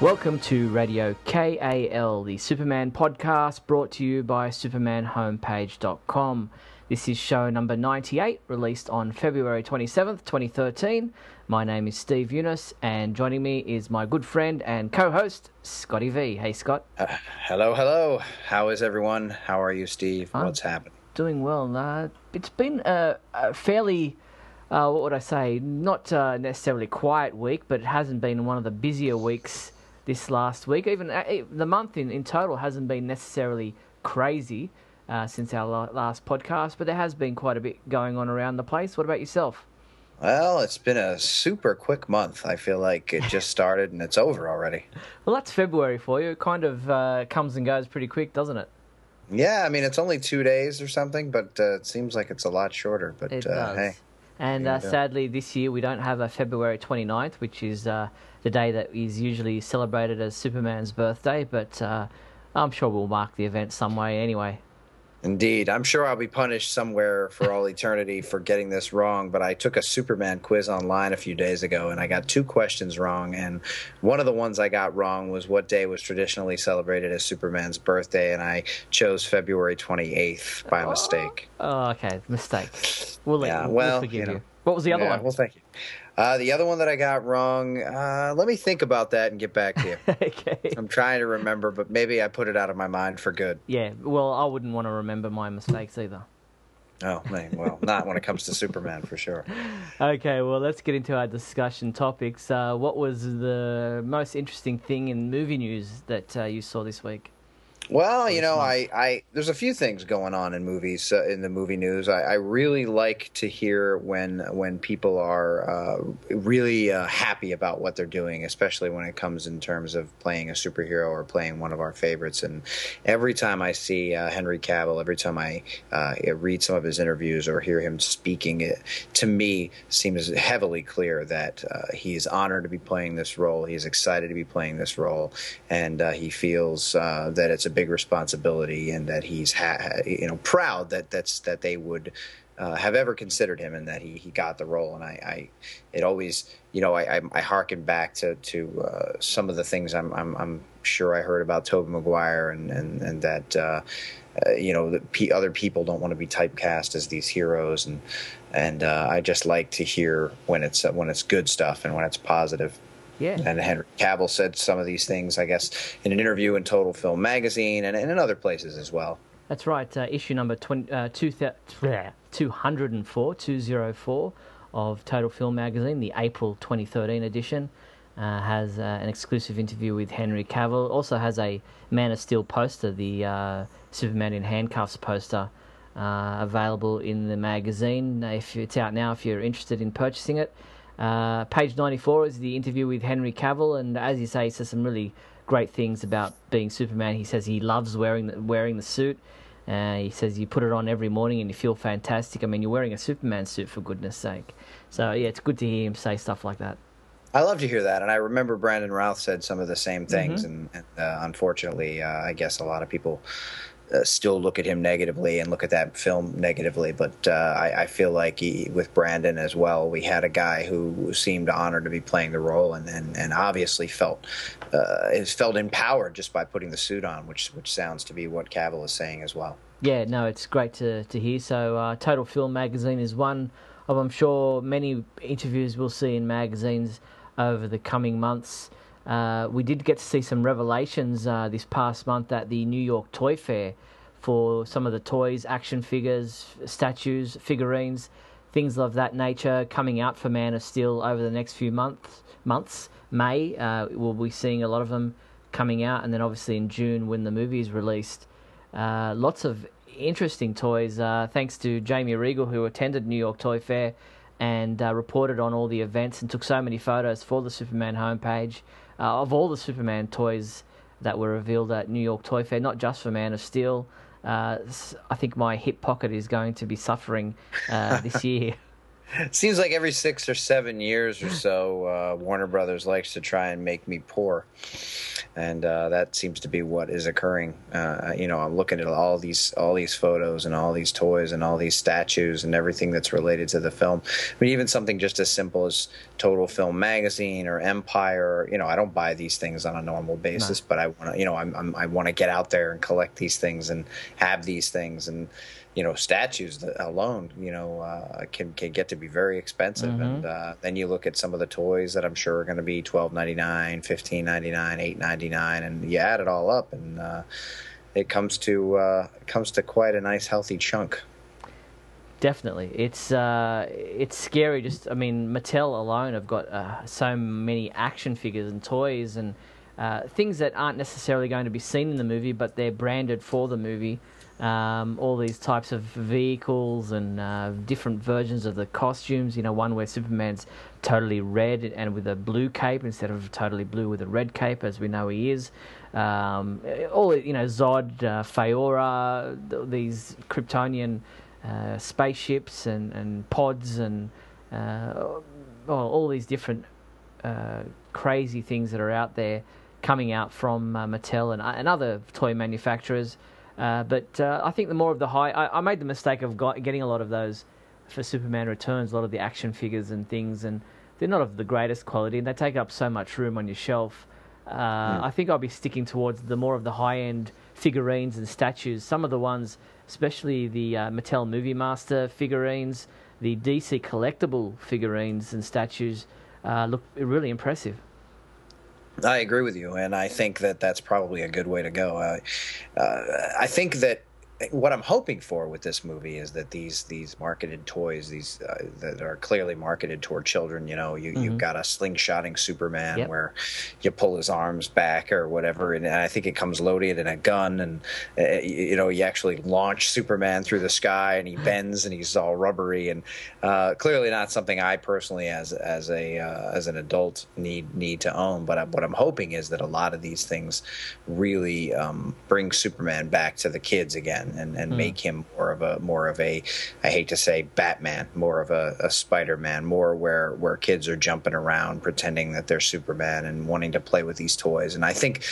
Welcome to Radio KAL, the Superman podcast brought to you by SupermanHomepage.com. This is show number 98, released on February 27th, 2013. My name is Steve Younis, and joining me is my good friend and co host, Scotty V. Hey, Scott. Uh, hello, hello. How is everyone? How are you, Steve? I'm What's happening? Doing well. Uh, it's been a, a fairly uh, what would I say? Not uh, necessarily quiet week, but it hasn't been one of the busier weeks this last week. Even uh, the month in, in total hasn't been necessarily crazy uh, since our last podcast, but there has been quite a bit going on around the place. What about yourself? Well, it's been a super quick month. I feel like it just started and it's over already. Well, that's February for you. It kind of uh, comes and goes pretty quick, doesn't it? Yeah, I mean, it's only two days or something, but uh, it seems like it's a lot shorter. But uh, hey. And uh, sadly, this year we don't have a February 29th, which is uh, the day that is usually celebrated as Superman's birthday, but uh, I'm sure we'll mark the event some way anyway. Indeed. I'm sure I'll be punished somewhere for all eternity for getting this wrong, but I took a Superman quiz online a few days ago and I got two questions wrong. And one of the ones I got wrong was what day was traditionally celebrated as Superman's birthday, and I chose February 28th by mistake. Oh, okay. Mistake. We'll, let, Yeah, we'll well, forgive you know. you. What was the other Yeah, one? Well, thank you. Uh, the other one that I got wrong, uh, let me think about that and get back to you. okay. I'm trying to remember, but maybe I put it out of my mind for good. Yeah, well, I wouldn't want to remember my mistakes either. Oh, man, well, not when it comes to Superman for sure. Okay, well, let's get into our discussion topics. Uh, what was the most interesting thing in movie news that uh, you saw this week? Well, you know, month? I, I there's a few things going on in movies uh, in the movie news. I, I really like to hear when when people are uh, really uh, happy about what they're doing, especially when it comes in terms of playing a superhero or playing one of our favorites. And every time I see uh, Henry Cavill, every time I uh, read some of his interviews or hear him speaking, it to me seems heavily clear that uh, he is honored to be playing this role. He's excited to be playing this role, and uh, he feels uh, that it's a big responsibility and that he's ha- you know proud that that's that they would uh, have ever considered him and that he, he got the role and I, I it always you know I, I, I harken back to to uh, some of the things I'm, I'm I'm sure I heard about Tobey Maguire and and and that uh, uh, you know that p- other people don't want to be typecast as these heroes and and uh, I just like to hear when it's uh, when it's good stuff and when it's positive. Yeah. And Henry Cavill said some of these things, I guess, in an interview in Total Film Magazine and, and in other places as well. That's right. Uh, issue number 20, uh, two thou- 204, 204 of Total Film Magazine, the April 2013 edition, uh, has uh, an exclusive interview with Henry Cavill. Also has a Man of Steel poster, the uh, Superman in handcuffs poster, uh, available in the magazine. If it's out now, if you're interested in purchasing it. Uh, page 94 is the interview with Henry Cavill, and as you say, he says some really great things about being Superman. He says he loves wearing the, wearing the suit. Uh, he says you put it on every morning and you feel fantastic. I mean, you're wearing a Superman suit for goodness sake. So yeah, it's good to hear him say stuff like that. I love to hear that, and I remember Brandon Routh said some of the same things, and, and uh, unfortunately, uh, I guess a lot of people uh, still look at him negatively and look at that film negatively. But uh, I, I feel like he, with Brandon as well, we had a guy who seemed honored to be playing the role, and and, and obviously felt uh, felt empowered just by putting the suit on, which which sounds to be what Cavill is saying as well. Yeah, no, it's great to, to hear. So, uh, Total Film Magazine is one of, I'm sure, many interviews we'll see in magazines over the coming months. Uh, we did get to see some revelations uh, this past month at the New York Toy Fair for some of the toys, action figures, statues, figurines, things of that nature coming out for Man of Steel over the next few months. Months, May, uh, we'll be seeing a lot of them coming out, and then obviously in June when the movie is released. Uh, lots of interesting toys. Uh, thanks to Jamie Regal, who attended New York Toy Fair and uh, reported on all the events and took so many photos for the Superman homepage uh, of all the Superman toys that were revealed at New York Toy Fair, not just for Man of Steel. Uh, I think my hip pocket is going to be suffering uh, this year. Seems like every six or seven years or so, uh, Warner Brothers likes to try and make me poor, and uh, that seems to be what is occurring. Uh, you know, I'm looking at all these all these photos and all these toys and all these statues and everything that's related to the film. I mean, even something just as simple as Total Film Magazine or Empire. You know, I don't buy these things on a normal basis, no. but I want to. You know, I'm, I'm I want to get out there and collect these things and have these things and you know statues alone you know uh, can can get to be very expensive mm-hmm. and uh, then you look at some of the toys that I'm sure are going to be twelve ninety nine, fifteen ninety nine, eight ninety nine, and you add it all up and uh, it comes to uh, it comes to quite a nice healthy chunk. Definitely, it's uh, it's scary. Just I mean, Mattel alone have got uh, so many action figures and toys and things that aren't necessarily going to be seen in the movie, but they're branded for the movie um, all these types of vehicles and uh, different versions of the costumes. You know, one where Superman's totally red and with a blue cape instead of totally blue with a red cape, as we know he is. Um, all you know, Zod, uh, Faora, these Kryptonian uh, spaceships and, and pods and uh, all these different uh, crazy things that are out there coming out from uh, Mattel and, and other toy manufacturers. Uh, but uh, I think the more of the high, I, I made the mistake of got, getting a lot of those for Superman Returns, a lot of the action figures and things, and they're not of the greatest quality, and they take up so much room on your shelf. Uh, mm. I think I'll be sticking towards the more of the high end figurines and statues. Some of the ones, especially the uh, Mattel Movie Master figurines, the DC collectible figurines and statues, uh, look really impressive. I agree with you, and I think that that's probably a good way to go. Uh, I think that what I'm hoping for with this movie is that these these marketed toys, these uh, that are clearly marketed toward children, you know, you mm-hmm. you've got a slingshotting Superman yep. where you pull his arms back or whatever, and I think it comes loaded in a gun, and uh, you know, you actually launch Superman through the sky, and he bends, and he's all rubbery, and uh, clearly not something I personally, as as a uh, as an adult, need need to own. But I, what I'm hoping is that a lot of these things really um, bring Superman back to the kids again and, and mm. make him more of a more of a I hate to say Batman, more of a, a Spider Man, more where where kids are jumping around pretending that they're Superman and wanting to play with these toys. And I think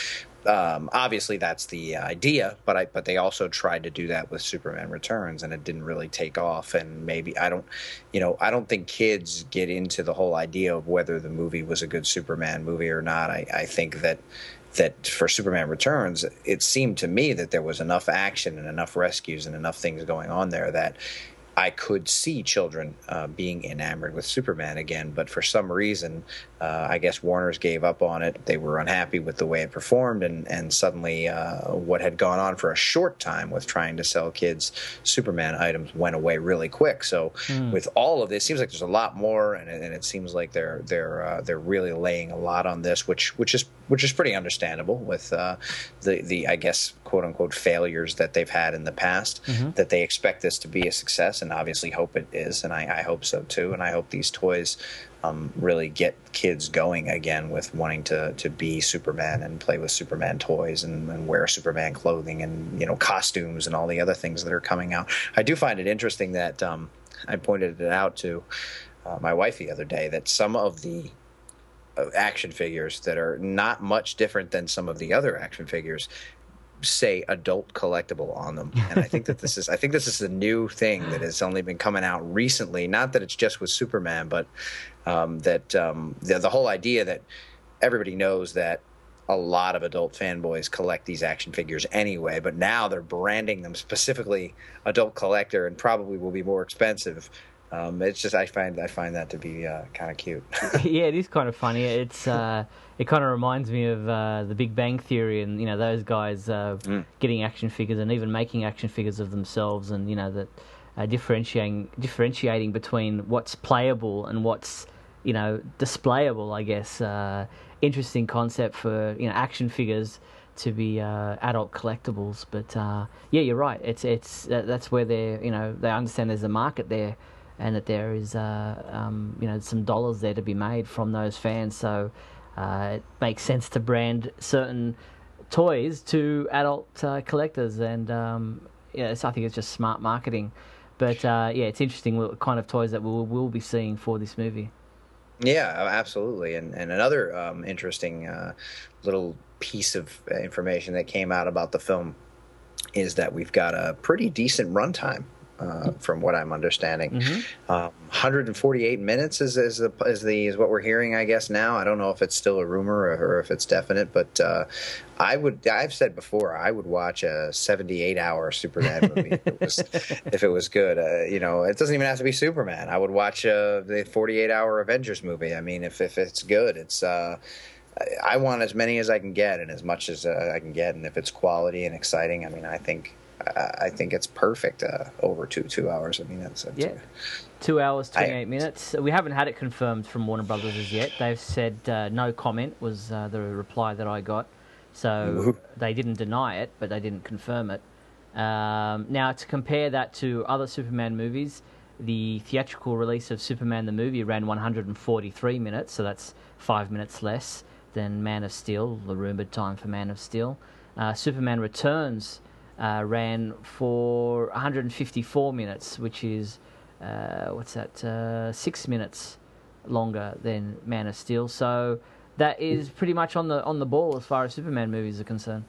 um, obviously that's the idea, but I but they also tried to do that with Superman Returns, and it didn't really take off. And maybe I don't, you know, I don't think kids get into the whole idea of whether the movie was a good Superman movie or not. I, I think that that for Superman Returns, it seemed to me that there was enough action and enough rescues and enough things going on there that I could see children uh, being enamored with Superman again, but for some reason, uh, I guess Warner's gave up on it. They were unhappy with the way it performed, and and suddenly, uh, what had gone on for a short time with trying to sell kids Superman items went away really quick. So, mm. with all of this, it seems like there's a lot more, and, and it seems like they're they're uh, they're really laying a lot on this, which which is which is pretty understandable with uh, the the I guess quote unquote failures that they've had in the past. Mm-hmm. That they expect this to be a success, and obviously hope it is, and I, I hope so too. And I hope these toys um, really get kids going again with wanting to to be Superman and play with Superman toys and, and, wear Superman clothing and you know costumes and all the other things that are coming out. I do find it interesting that um, I pointed it out to uh, my wife the other day that some of the uh, action figures that are not much different than some of the other action figures say adult collectible on them. And i think that this is i think this is a new thing that has only been coming out recently. Not that it's just with superman but um, that um, the, the whole idea that everybody knows that a lot of adult fanboys collect these action figures anyway, but now they're branding them specifically adult collector and probably will be more expensive um, it's just I find I find that to be uh, kind of cute. yeah, it is kind of funny. It's uh, it kind of reminds me of uh, the Big Bang Theory and you know those guys uh, mm. getting action figures and even making action figures of themselves and you know that uh, differentiating differentiating between what's playable and what's you know displayable. I guess uh, interesting concept for you know action figures to be adult collectibles. But yeah, you're right. It's it's that's where they're you know they understand there's a market there and that there is uh, um, you know some dollars there to be made from those fans. So uh, it makes sense to brand certain toys to adult uh, collectors, and um, yeah, I think it's just smart marketing. But uh, yeah, it's interesting what kind of toys that we'll, we'll be seeing for this movie. Yeah, absolutely. And and another um, interesting uh, little piece of information that came out about the film is that we've got a pretty decent runtime. Uh, from what I'm understanding, mm-hmm. um, 148 minutes is is the, is the is what we're hearing. I guess now I don't know if it's still a rumor or, or if it's definite, but uh, I would I've said before I would watch a 78 hour Superman movie if, it was, if it was good. Uh, you know, it doesn't even have to be Superman. I would watch uh, the 48 hour Avengers movie. I mean, if if it's good, it's. Uh, I want as many as I can get and as much as uh, I can get, and if it's quality and exciting, I mean, I think I think it's perfect uh, over two two hours. I mean, that's, that's yeah, two hours twenty eight minutes. We haven't had it confirmed from Warner Brothers as yet. They've said uh, no comment was uh, the reply that I got, so they didn't deny it, but they didn't confirm it. Um, now to compare that to other Superman movies, the theatrical release of Superman the movie ran 143 minutes, so that's five minutes less than Man of Steel, the rumored time for Man of Steel. Uh, Superman Returns uh, ran for 154 minutes, which is uh, what's that? Uh, six minutes longer than Man of Steel. So that is pretty much on the on the ball as far as Superman movies are concerned.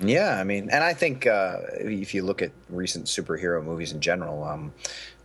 Yeah, I mean, and I think uh, if you look at recent superhero movies in general, um,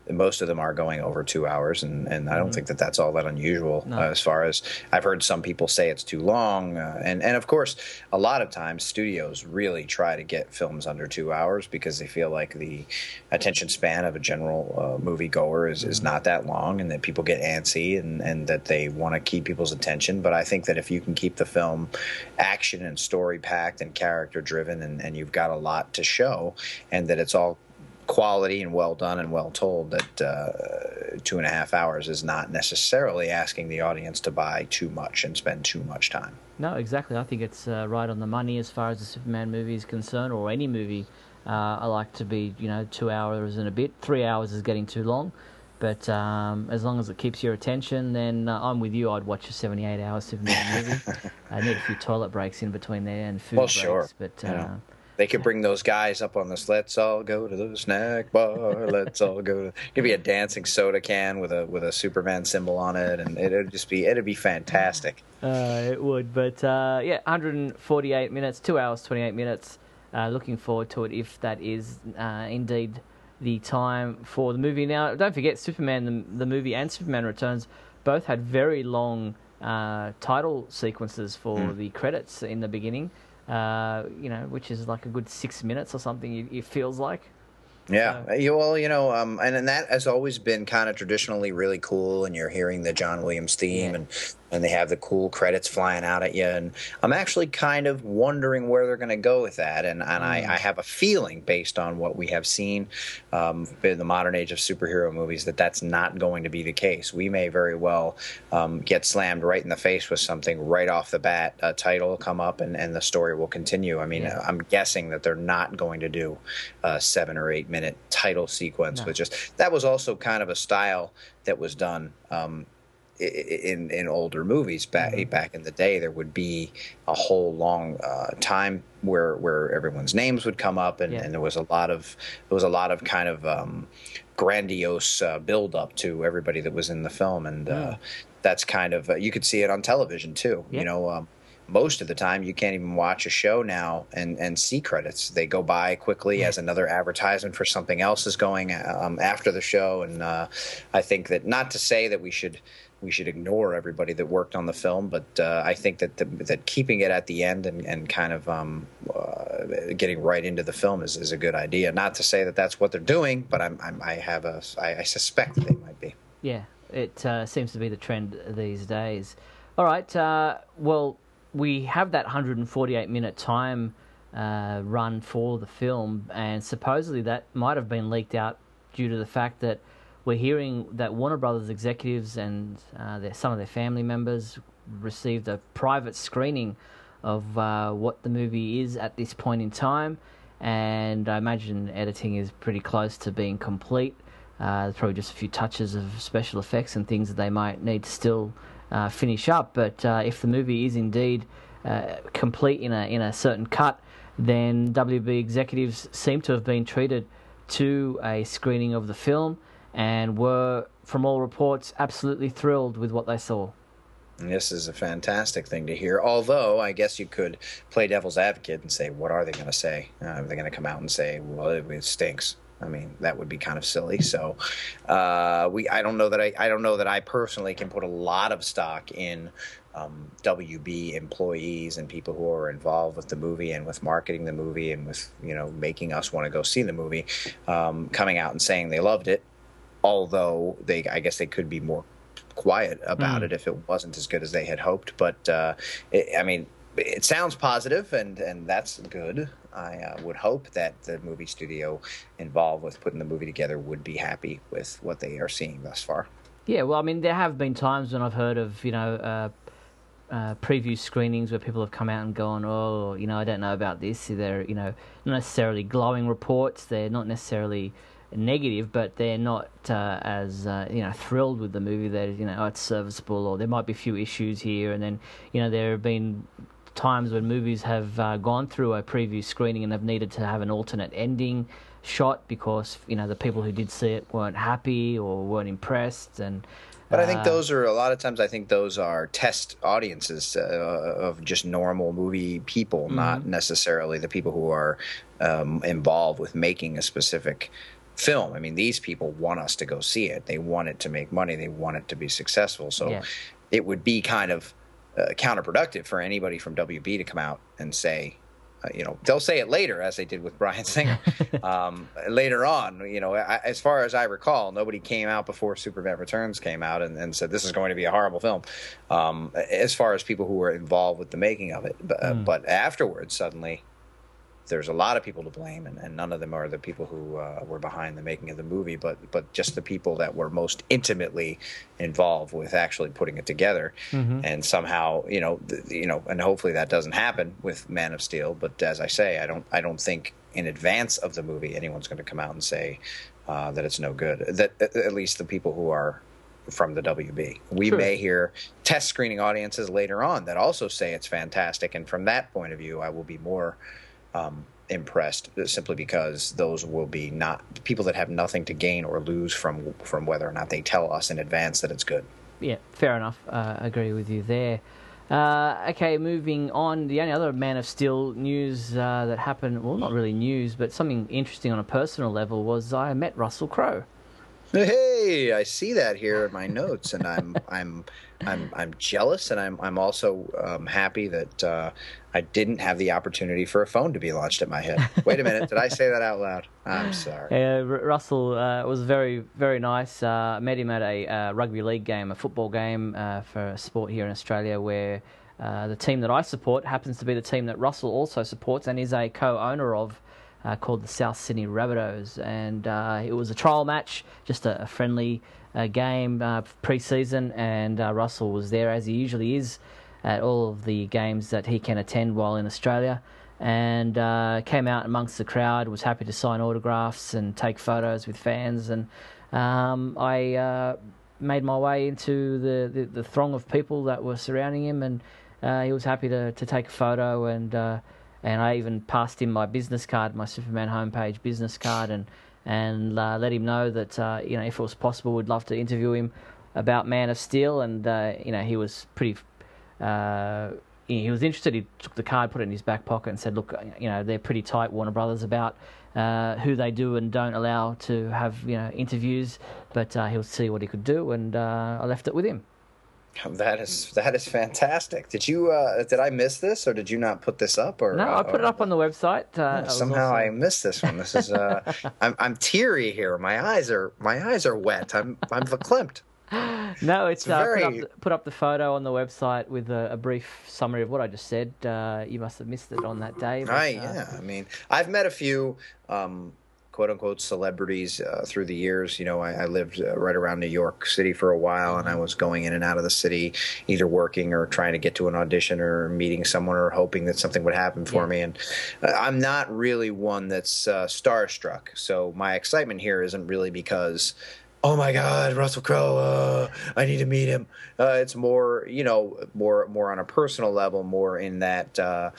most of them are going over two hours, and, and I don't mm-hmm. think that that's all that unusual. No. Uh, as far as I've heard some people say it's too long, uh, and and of course, a lot of times studios really try to get films under two hours because they feel like the attention span of a general uh, movie goer is, mm-hmm. is not that long, and that people get antsy and and that they want to keep people's attention. But I think that if you can keep the film action and story packed and character driven, and, and you've got a lot to show, and that it's all quality and well done and well told that uh, two and a half hours is not necessarily asking the audience to buy too much and spend too much time. No, exactly. I think it's uh, right on the money as far as the Superman movie is concerned, or any movie. Uh, I like to be, you know, two hours and a bit. Three hours is getting too long. But um, as long as it keeps your attention, then uh, I'm with you. I'd watch a 78 hour Superman movie. I need a few toilet breaks in between there and food well, breaks. Sure. But uh, they could bring those guys up on this. Let's all go to the snack bar. Let's all go. To, it'd be a dancing soda can with a with a Superman symbol on it, and it'd just be it'd be fantastic. Uh, it would, but uh, yeah, 148 minutes, two hours 28 minutes. Uh, looking forward to it if that is uh, indeed the time for the movie. Now, don't forget, Superman the, the movie and Superman Returns both had very long uh, title sequences for mm. the credits in the beginning uh, you know, which is like a good six minutes or something. It, feels like. Yeah, so. you well, you know, um, and, and that has always been kind of traditionally really cool. And you're hearing the John Williams theme, yeah. and and they have the cool credits flying out at you. And I'm actually kind of wondering where they're going to go with that. And, and mm. I, I, have a feeling, based on what we have seen um, in the modern age of superhero movies, that that's not going to be the case. We may very well um, get slammed right in the face with something right off the bat. A title will come up, and, and the story will continue. I mean, yeah. I'm guessing that they're not going to do a seven or eight minute title sequence, no. but just that was also kind of a style that was done um, in in older movies back mm-hmm. back in the day, there would be a whole long uh, time where where everyone's names would come up, and, yeah. and there was a lot of there was a lot of kind of um, grandiose uh, build up to everybody that was in the film, and uh, mm. that's kind of uh, you could see it on television too. Yeah. You know. Um, most of the time you can't even watch a show now and, and see credits. They go by quickly yeah. as another advertisement for something else is going um, after the show. And uh, I think that not to say that we should we should ignore everybody that worked on the film. But uh, I think that the, that keeping it at the end and, and kind of um, uh, getting right into the film is, is a good idea. Not to say that that's what they're doing, but I'm, I'm i have a I, I, suspect they might be. Yeah, it uh, seems to be the trend these days. All right, uh, well we have that 148 minute time. Uh, run for the film, and supposedly that might have been leaked out due to the fact that we're hearing that Warner Brothers executives and uh, their, some of their family members received a private screening of uh, what the movie is at this point in time, and I imagine editing is pretty close to being complete. Uh, there's probably just a few touches of special effects and things that they might need to still uh, finish up. But uh, if the movie is indeed uh, complete in a in a certain cut, then WB executives seem to have been treated to a screening of the film and were, from all reports, absolutely thrilled with what they saw. This is a fantastic thing to hear. Although, I guess you could play devil's advocate and say, what are they going to say? Uh, are they going to come out and say, well, it, it stinks? I mean, that would be kind of silly. So, uh, we I don't know that I I don't know that I personally can put a lot of stock in um, WB employees and people who are involved with the movie and with marketing the movie and with you know making us want to go see the movie, um, coming out and saying they loved it. Although they, I guess they could be more quiet about mm. it if it wasn't as good as they had hoped. But uh, it, I mean, it sounds positive, and and that's good. I uh, would hope that the movie studio involved with putting the movie together would be happy with what they are seeing thus far. Yeah, well, I mean, there have been times when I've heard of you know uh, uh, preview screenings where people have come out and gone, oh, you know, I don't know about this. They're you know not necessarily glowing reports. They're not necessarily negative, but they're not uh, as uh, you know thrilled with the movie. That you know oh, it's serviceable, or there might be a few issues here, and then you know there have been times when movies have uh, gone through a preview screening and have needed to have an alternate ending shot because you know the people who did see it weren't happy or weren't impressed and but I think uh, those are a lot of times. I think those are test audiences uh, of just normal movie people, mm-hmm. not necessarily the people who are um, involved with making a specific film. I mean, these people want us to go see it. They want it to make money. They want it to be successful. So yeah. it would be kind of uh, counterproductive for anybody from WB to come out and say, uh, you know, they'll say it later, as they did with Bryan Singer. um, later on, you know, I, as far as I recall, nobody came out before Superman Returns came out and, and, said this is going to be a horrible film. Um, as far as people who were involved with the making of it, but, mm. but afterwards, suddenly there's a lot of people to blame, and, and none of them are the people who uh, were behind the making of the movie, but but just the people that were most intimately involved with actually putting it together. Mm-hmm. And somehow, you know, th- you know, and hopefully that doesn't happen with Man of Steel. But as I say, I don't I don't think in advance of the movie anyone's going to come out and say uh, that it's no good. That at least the people who are from the WB. We True. may hear test screening audiences later on that also say it's fantastic, and from that point of view, I will be more um, impressed simply because those will be not people that have nothing to gain or lose from from whether or not they tell us in advance that it's good. Yeah, fair enough. Uh, I agree with you there. Uh, okay, moving on. The only other Man of Steel news uh, that happened, well, not really news, but something interesting on a personal level was I met Russell Crowe. Hey, I see that here in my notes, and I'm I'm I'm I'm jealous, and I'm I'm also um, happy that uh, I didn't have the opportunity for a phone to be launched at my head. Wait a minute, did I say that out loud? I'm sorry. Yeah, Russell uh, was very very nice. Uh, met him at a uh, rugby league game, a football game uh, for a sport here in Australia, where. Uh, the team that I support happens to be the team that Russell also supports and is a co-owner of uh, called the South Sydney Rabbitohs, and uh, it was a trial match, just a, a friendly uh, game uh, pre-season, and uh, Russell was there as he usually is at all of the games that he can attend while in Australia, and uh, came out amongst the crowd, was happy to sign autographs and take photos with fans, and um, I made my way into the, the, the, throng of people that were surrounding him, and he was happy to, to take a photo. And and I even passed him my business card, my Superman homepage business card, and and uh, let him know that uh, you know if it was possible, we'd love to interview him about Man of Steel, and uh, you know he was pretty. Uh, he was interested. He took the card, put it in his back pocket, and said, "Look, you know they're pretty tight, Warner Brothers, about uh, who they do and don't allow to have you know interviews, but uh, he'll see what he could do." And I left it with him. That is that is fantastic. Did you uh, did I miss this or did you not put this up or no? I put it up on the website. Uh, somehow also... I missed this one. This is uh, I'm I'm teary here. My eyes are my eyes are wet. I'm I'm verklempt. No, it's, it's uh, very... put, up the, put, up the, photo on the website with a, a brief summary of what I just said. Uh, you must have missed it on that day. But, right? Uh, yeah. I mean, I've met a few. Um, quote unquote celebrities uh, through the years. You know, I, I lived uh, right around New York City for a while, and I was going in and out of the city, either working or trying to get to an audition or meeting someone or hoping that something would happen for yeah. me. And uh, I'm not really one that's uh, starstruck, so my excitement here isn't really because oh my god, Russell Crowe, uh, I need to meet him. Uh, it's more, you know, more more on a personal level, more in that uh,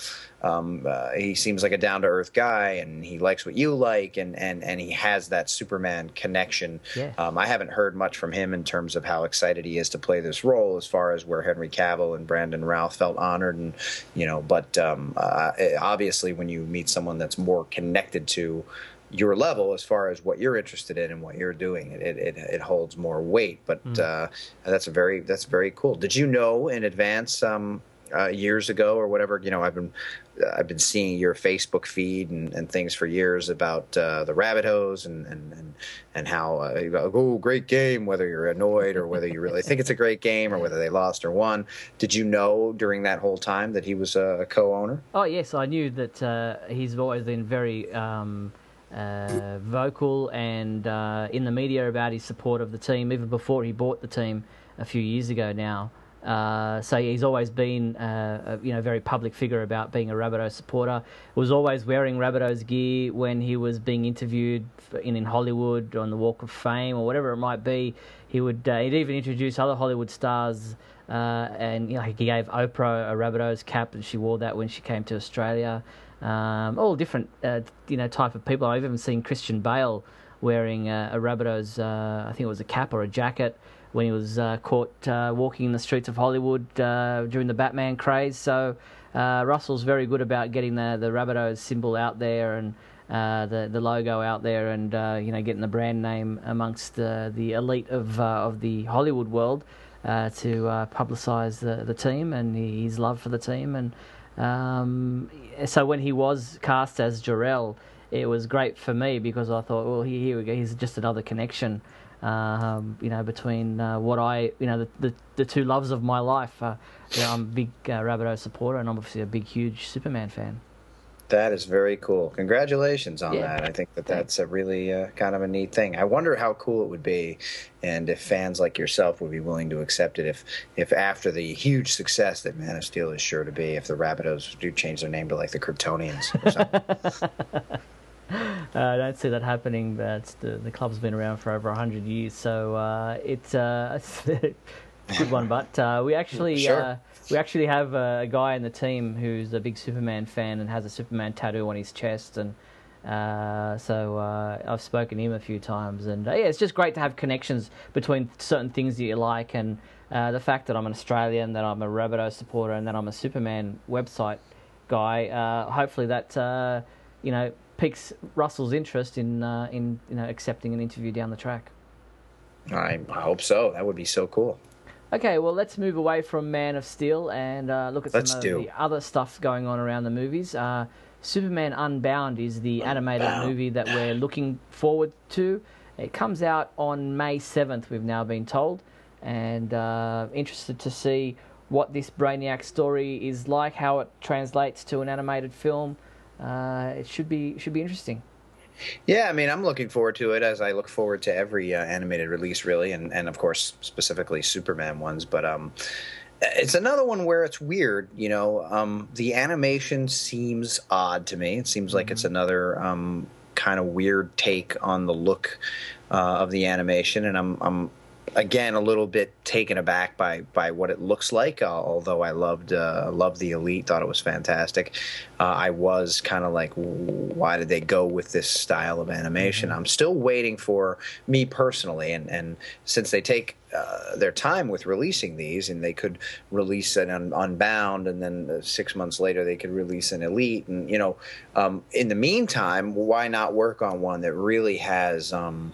um, uh, he seems like a down to earth guy, and he likes what you like, and and and he has that Superman connection. Yeah. Um, I haven't heard much from him in terms of how excited he is to play this role, as far as where Henry Cavill and Brandon Routh felt honored, and you know, but um, uh, obviously when you meet someone that's more connected to your level as far as what you're interested in and what you're doing. It it, it holds more weight. But mm. uh, that's a very that's very cool. Did you know in advance um, uh, years ago or whatever? You know, I've been I've been seeing your Facebook feed and, and things for years about uh, the Rabbitohs and and and, and how uh, you go, oh great game whether you're annoyed or whether you really think it's a great game or whether they lost or won. Did you know during that whole time that he was a co-owner? Oh yes, I knew that uh, he's always been very. Um uh, vocal and uh, in the media about his support of the team, even before he bought the team a few years ago now. Uh, so he's always been, uh, a, you know, very public figure about being a Rabbitohs supporter. Was always wearing Rabbitohs gear when he was being interviewed in, in Hollywood on the Walk of Fame or whatever it might be. He would uh, he'd even introduce other Hollywood stars, uh, and you know, he gave Oprah a Rabbitohs cap, and she wore that when she came to Australia um, all different uh, you know type of people. I've even seen Christian Bale wearing uh, a Rabbitohs, uh, I think it was a cap or a jacket when he was uh, caught uh, walking in the streets of Hollywood uh, during the Batman craze. So Russell's very good about getting the the Rabbitohs symbol out there and. the the logo out there and you know getting the brand name amongst the elite of of the Hollywood world to publicise the the team and his love for the team and um, so when he was cast as Jor-El, it was great for me because I thought, well, here we go. He's just another connection, um, you know, between uh, what I, you know, the, the, the two loves of my life. Uh, you know, I'm a big uh, Rabbitoh supporter, and I'm obviously a big, huge Superman fan. That is very cool. Congratulations on yeah. that. I think that that's a really uh, kind of a neat thing. I wonder how cool it would be, and if fans like yourself would be willing to accept it. If if after the huge success that Man of Steel is sure to be, if the Rabbitohs do change their name to like the Kryptonians. Or something. uh, I don't see that happening, but the, the club's been around for over 100 years, so uh, it's, uh, it's a good one. But uh, we actually sure. We actually have a, guy in the team who's a big Superman fan and has a Superman tattoo on his chest, and uh, so uh, I've spoken to him a few times, and uh, yeah, it's just great to have connections between certain things that you like, and uh, the fact that I'm an Australian, that I'm a Rabbitoh supporter, and that I'm a Superman website guy. Uh, hopefully, that uh, you know piques Russell's interest in in you know accepting an interview down the track. I hope so. That would be so cool. Okay, well, let's move away from Man of Steel and uh, look at some let's of do. the other stuff going on around the movies. Uh, Superman Unbound is the animated movie that we're looking forward to. It comes out on May 7th, we've now been told, and uh, interested to see what this Brainiac story is like, how it translates to an animated film. Uh, it should be should be interesting. Yeah, I mean, I'm looking forward to it as I look forward to every uh, animated release, really, and and of course specifically Superman ones. But um, it's another one where it's weird. You know, um, the animation seems odd to me. It seems like mm-hmm. it's another um kind of weird take on the look uh, of the animation, and I'm I'm again a little bit taken aback by by what it looks like. Uh, although I loved uh, loved the Elite, thought it was fantastic. Uh, I was kind of like, why did they go with this style of animation? Mm-hmm. I'm still waiting for me personally, and and since they take uh, their time with releasing these, and they could release an un- Unbound, and then uh, six months later they could release an Elite, and you know, um, in the meantime, why not work on one that really has. Um,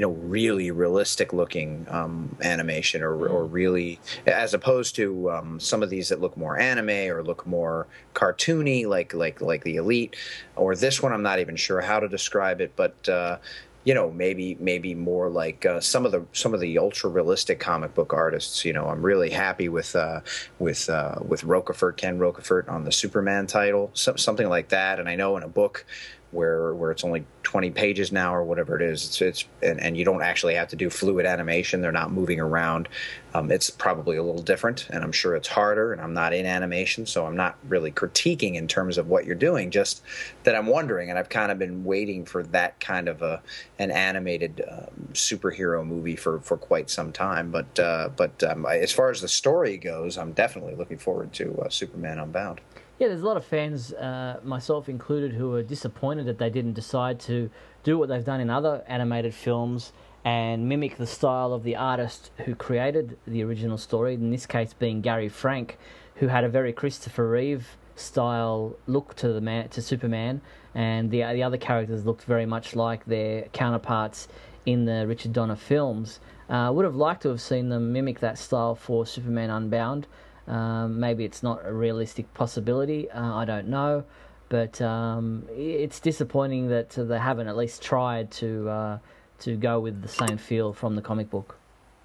you know really realistic looking um, animation or, or mm. really as opposed to um, some of these that look more anime or look more cartoony like like like the elite or this one i'm not even sure how to describe it but uh, you know maybe maybe more like uh, some of the some of the ultra realistic comic book artists you know i'm really happy with uh, with uh, with Rocafort Ken Rocafort on the superman title so, something like that and i know in a book where where it's only 20 pages now or whatever it is. It's it's and, and you don't actually have to do fluid animation. They're not moving around. Um, it's probably a little different, and I'm sure it's harder. And I'm not in animation, so I'm not really critiquing in terms of what you're doing. Just that I'm wondering, and I've kind of been waiting for that kind of a an animated um, superhero movie for for quite some time. But uh, but um, as far as the story goes, I'm definitely looking forward to uh, Superman Unbound. Yeah, there's a lot of fans, uh, myself included, who are disappointed that they didn't decide to do what they've done in other animated films and mimic the style of the artist who created the original story, in this case being Gary Frank, who had a very Christopher Reeve style look to the man to Superman, and the the other characters looked very much like their counterparts in the Richard Donner films. Uh, would have liked to have seen them mimic that style for Superman Unbound. Um, maybe it's not a realistic possibility. Uh, I don't know, but um, it's disappointing that they haven't at least tried to uh, to go with the same feel from the comic book.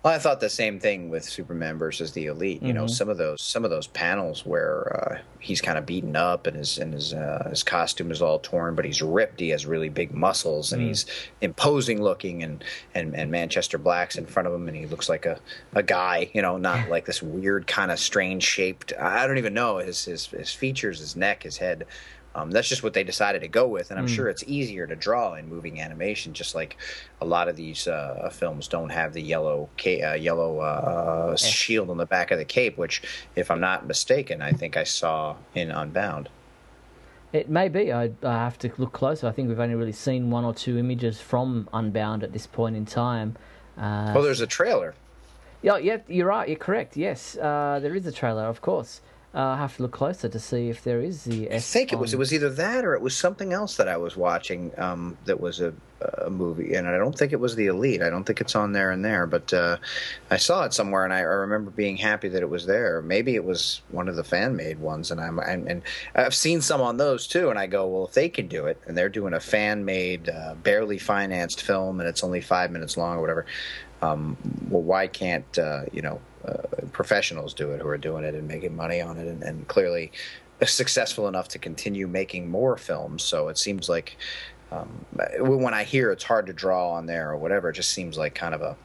Well, I thought the same thing with Superman versus the Elite. You mm-hmm. know, some of those some of those panels where uh, he's kind of beaten up and his and his uh, his costume is all torn, but he's ripped. He has really big muscles and mm. he's imposing looking. And, and and Manchester Black's in front of him, and he looks like a, a guy. You know, not like this weird kind of strange shaped. I don't even know his his his features, his neck, his head um, that's just what they decided to go with, and I'm mm. sure it's easier to draw in moving animation. Just like a lot of these uh, films don't have the yellow ca- uh, yellow uh, shield on the back of the cape, which, if I'm not mistaken, I think I saw in Unbound. It may be. I, I have to look closer. I think we've only really seen one or two images from Unbound at this point in time. Uh, well, there's a trailer. Yeah, yeah, you're right. You're correct. Yes, uh, there is a trailer, of course. Uh, I have to look closer to see if there is the. S I think it was it was either that or it was something else that I was watching um, that was a, a, movie, and I don't think it was the Elite. I don't think it's on there and there, but uh, I saw it somewhere, and I, I, remember being happy that it was there. Maybe it was one of the fan made ones, and I'm and, and, I've seen some on those too, and I go, well, if they can do it, and they're doing a fan made, uh, barely financed film, and it's only five minutes long or whatever. Um, well, why can't uh, you know? Uh, professionals do it who are doing it and making money on it, and, and clearly successful enough to continue making more films. So it seems like um, when I hear it's hard to draw on there or whatever, it just seems like kind of a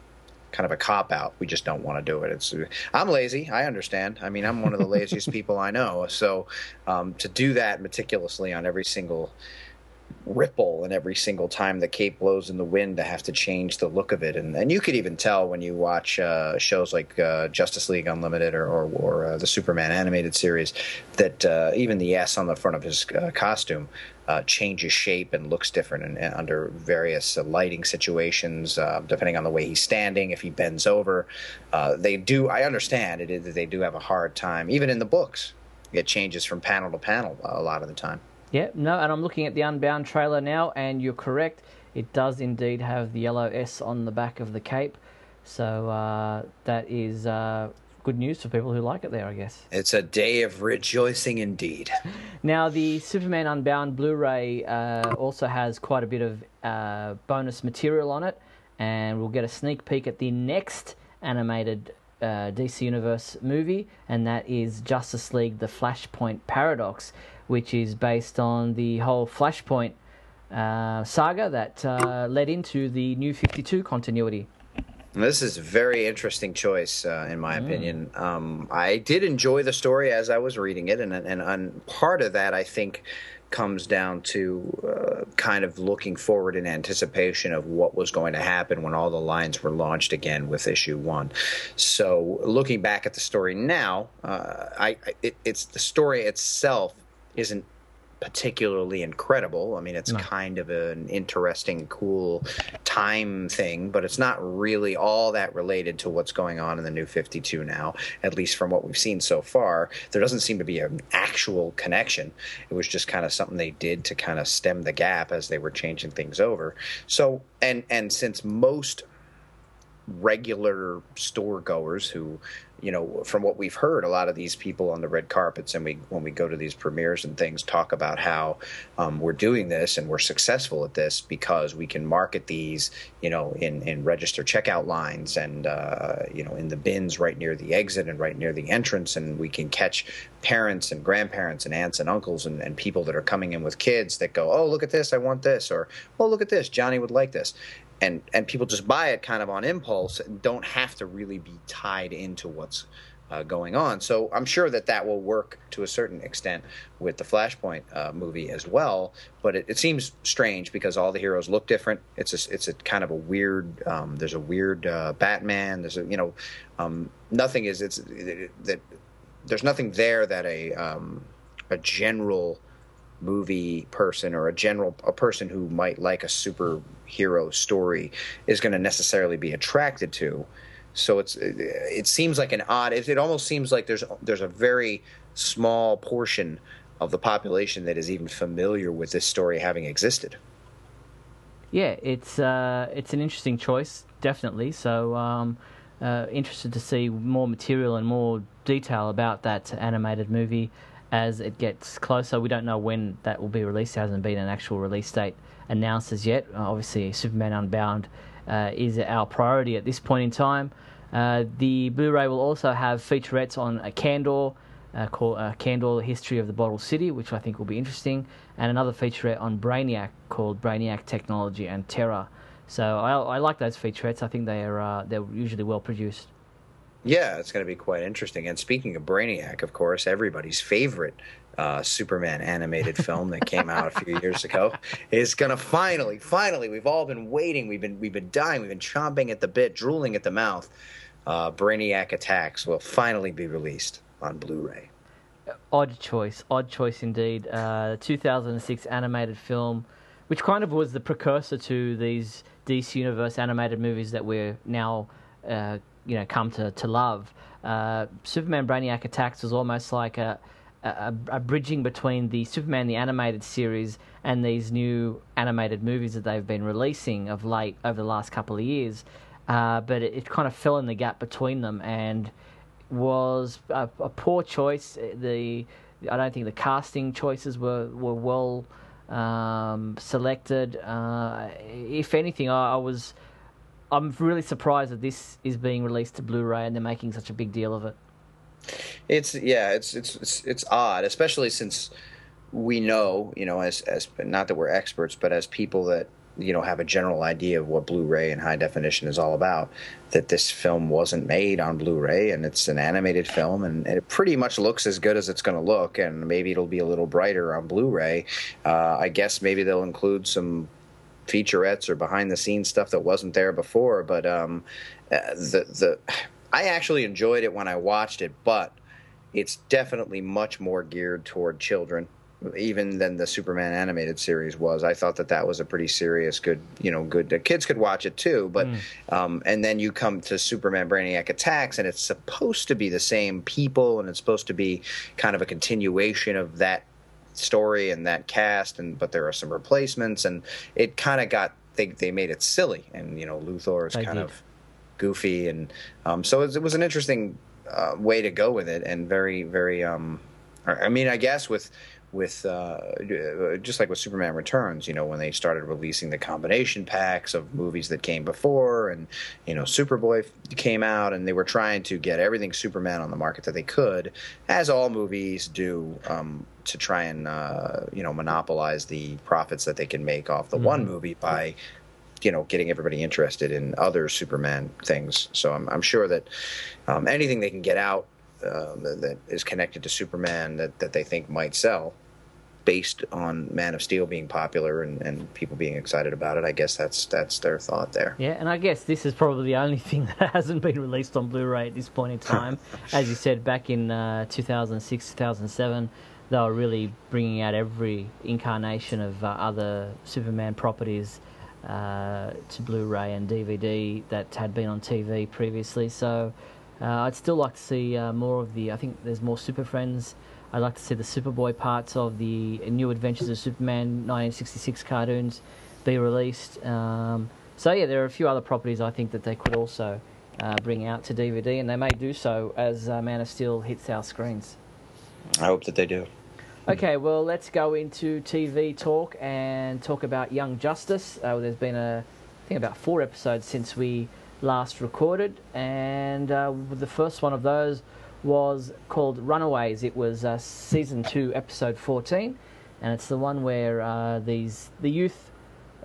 kind of a cop out. We just don't want to do it. It's I'm lazy. I understand. I mean, I'm one of the laziest people I know. So um, to do that meticulously on every single ripple and every single time the cape blows in the wind to have to change the look of it. And, and you could even tell when you watch uh, shows like uh, Justice League Unlimited or, or, or uh, the Superman animated series that uh, even the S on the front of his uh, costume uh, changes shape and looks different and, and under various lighting situations depending on the way he's standing if he bends over. They do I understand it they do have a hard time. Even in the books it changes from panel to panel a lot of the time yeah, no, and I'm looking at the Unbound trailer now, and you're correct. It does indeed have the yellow S on the back of the cape. So uh, that is uh, good news for people who like it there, I guess. It's a day of rejoicing indeed. Now, the Superman Unbound Blu ray uh, also has quite a bit of uh, bonus material on it, and we'll get a sneak peek at the next animated uh, DC Universe movie, and that is Justice League The Flashpoint Paradox which is based on the whole Flashpoint uh, saga that uh, led into the New 52 continuity. This is a very interesting choice, uh, in my mm. opinion. Um, I did enjoy the story as I was reading it, and, and, and part of that, I think, comes down to uh, kind of looking forward in anticipation of what was going to happen when all the lines were launched again with issue one. So, looking back at the story now, uh, I, it, it's the story itself isn't particularly incredible. I mean, it's no. kind of an interesting, cool time thing, but it's not really all that related to what's going on in the new 52 now, at least from what we've seen so far. There doesn't seem to be an actual connection. It was just kind of something they did to kind of stem the gap as they were changing things over. So, and and since most regular store goers who you know, from what we've heard, a lot of these people on the red carpets, and we when we go to these premieres and things, talk about how um, we're doing this and we're successful at this because we can market these, you know, in in register checkout lines and uh, you know in the bins right near the exit and right near the entrance, and we can catch parents and grandparents and aunts and uncles and, and people that are coming in with kids that go, oh look at this, I want this, or oh look at this, Johnny would like this, and and people just buy it kind of on impulse and don't have to really be tied into what's uh, going on. So I'm sure that that will work to a certain extent with the Flashpoint uh, movie as well. But it, it, seems strange because all the heroes look different. It's a, it's a kind of a weird. Um, there's a weird uh, Batman. There's a you know um, nothing is it's it, that there's nothing there that a um, a general movie person or a general a person who might like a superhero story is going to necessarily be attracted to. So it's it seems like an odd. It, almost seems like there's there's a very small portion of the population that is even familiar with this story having existed. Yeah, it's uh, it's an interesting choice, definitely. So um, uh, interested to see more material and more detail about that animated movie as it gets closer. We don't know when that will be released. There hasn't been an actual release date announced as yet. Uh, obviously, Superman Unbound uh, is our priority at this point in time. Uh, the Blu-ray will also have featurettes on a Kandor, uh, called uh, History of the Bottle City, which I think will be interesting, and another featurette on Brainiac called Brainiac Technology and Terror. So I, I like those featurettes. I think they are uh, they're usually well produced. Yeah, it's going to be quite interesting. And speaking of Brainiac, of course, everybody's favorite uh, Superman animated film that came out a few years ago is going to finally, finally, we've all been waiting, we've been we've been dying, we've been chomping at the bit, drooling at the mouth. Uh, Brainiac Attacks will finally be released on Blu-ray. Odd choice, odd choice indeed. Uh, 2006 animated film, which kind of was the precursor to these DC Universe animated movies that we're now uh, you know come to to love. Uh, Superman Brainiac Attacks was almost like a, a, a bridging between the Superman the animated series and these new animated movies that they've been releasing of late over the last couple of years. Uh, but it, it, kind of fell in the gap between them and was a, a, poor choice. The I don't think the casting choices were were well um, selected. Uh, if anything, I, I was I'm really surprised that this is being released to Blu-ray and they're making such a big deal of it. It's yeah, it's it's it's, it's odd, especially since we know, you know, as as not that we're experts, but as people that you know have a general idea of what Blu-ray and high definition is all about. That this film wasn't made on Blu-ray and it's an animated film and it pretty much looks as good as it's going to look, and maybe it'll be a little brighter on Blu-ray. Uh, I guess maybe they'll include some featurettes or behind the scenes stuff that wasn't there before. But um, uh, the the I actually enjoyed it when I watched it, but it's definitely much more geared toward children even than the Superman animated series was. I thought that that was a pretty serious, good, you know, good. Kids could watch it too, but mm. um, and then you come to Superman Brainiac Attacks, and it's supposed to be the same people, and it's supposed to be kind of a continuation of that story and that cast, and but there are some replacements, and it kind of got they they made it silly, and you know Luthor is I kind did. of goofy, and um, so it was, it was, an interesting uh, way to go with it, and very very. Um, I mean, I guess with with uh, just like with Superman Returns, you know, when they started releasing the combination packs of movies that came before, and you know, Superboy came out, and they were trying to get everything Superman on the market that they could, as all movies do, um, to try and uh, you know monopolize the profits that they can make off the mm-hmm. one movie by you know getting everybody interested in other Superman things. So I'm, I'm sure that um, anything they can get out um, that, that is connected to Superman that, that they think might sell based on Man of Steel being popular and, and people being excited about it. I guess that's that's their thought there. Yeah, and I guess this is probably the only thing that hasn't been released on Blu-ray at this point in time. As you said, back in uh, 2006, 2007, they were really bringing out every incarnation of uh, other Superman properties uh, to Blu-ray and DVD that had been on TV previously. So I'd still like to see uh, more of the. I think there's more Super Friends I'd like to see the Superboy parts of the New Adventures of Superman 1966 cartoons be released. Um, so yeah, there are a few other properties I think that they could also uh, bring out to DVD, and they may do so as uh, Man of Steel hits our screens. I hope that they do. Okay, well, let's go into TV talk and talk about Young Justice. Uh, there's been a, I think about four episodes since we last recorded, and uh, the first one of those was called Runaways. It was uh, season two, episode 14, and it's the one where uh, these the youth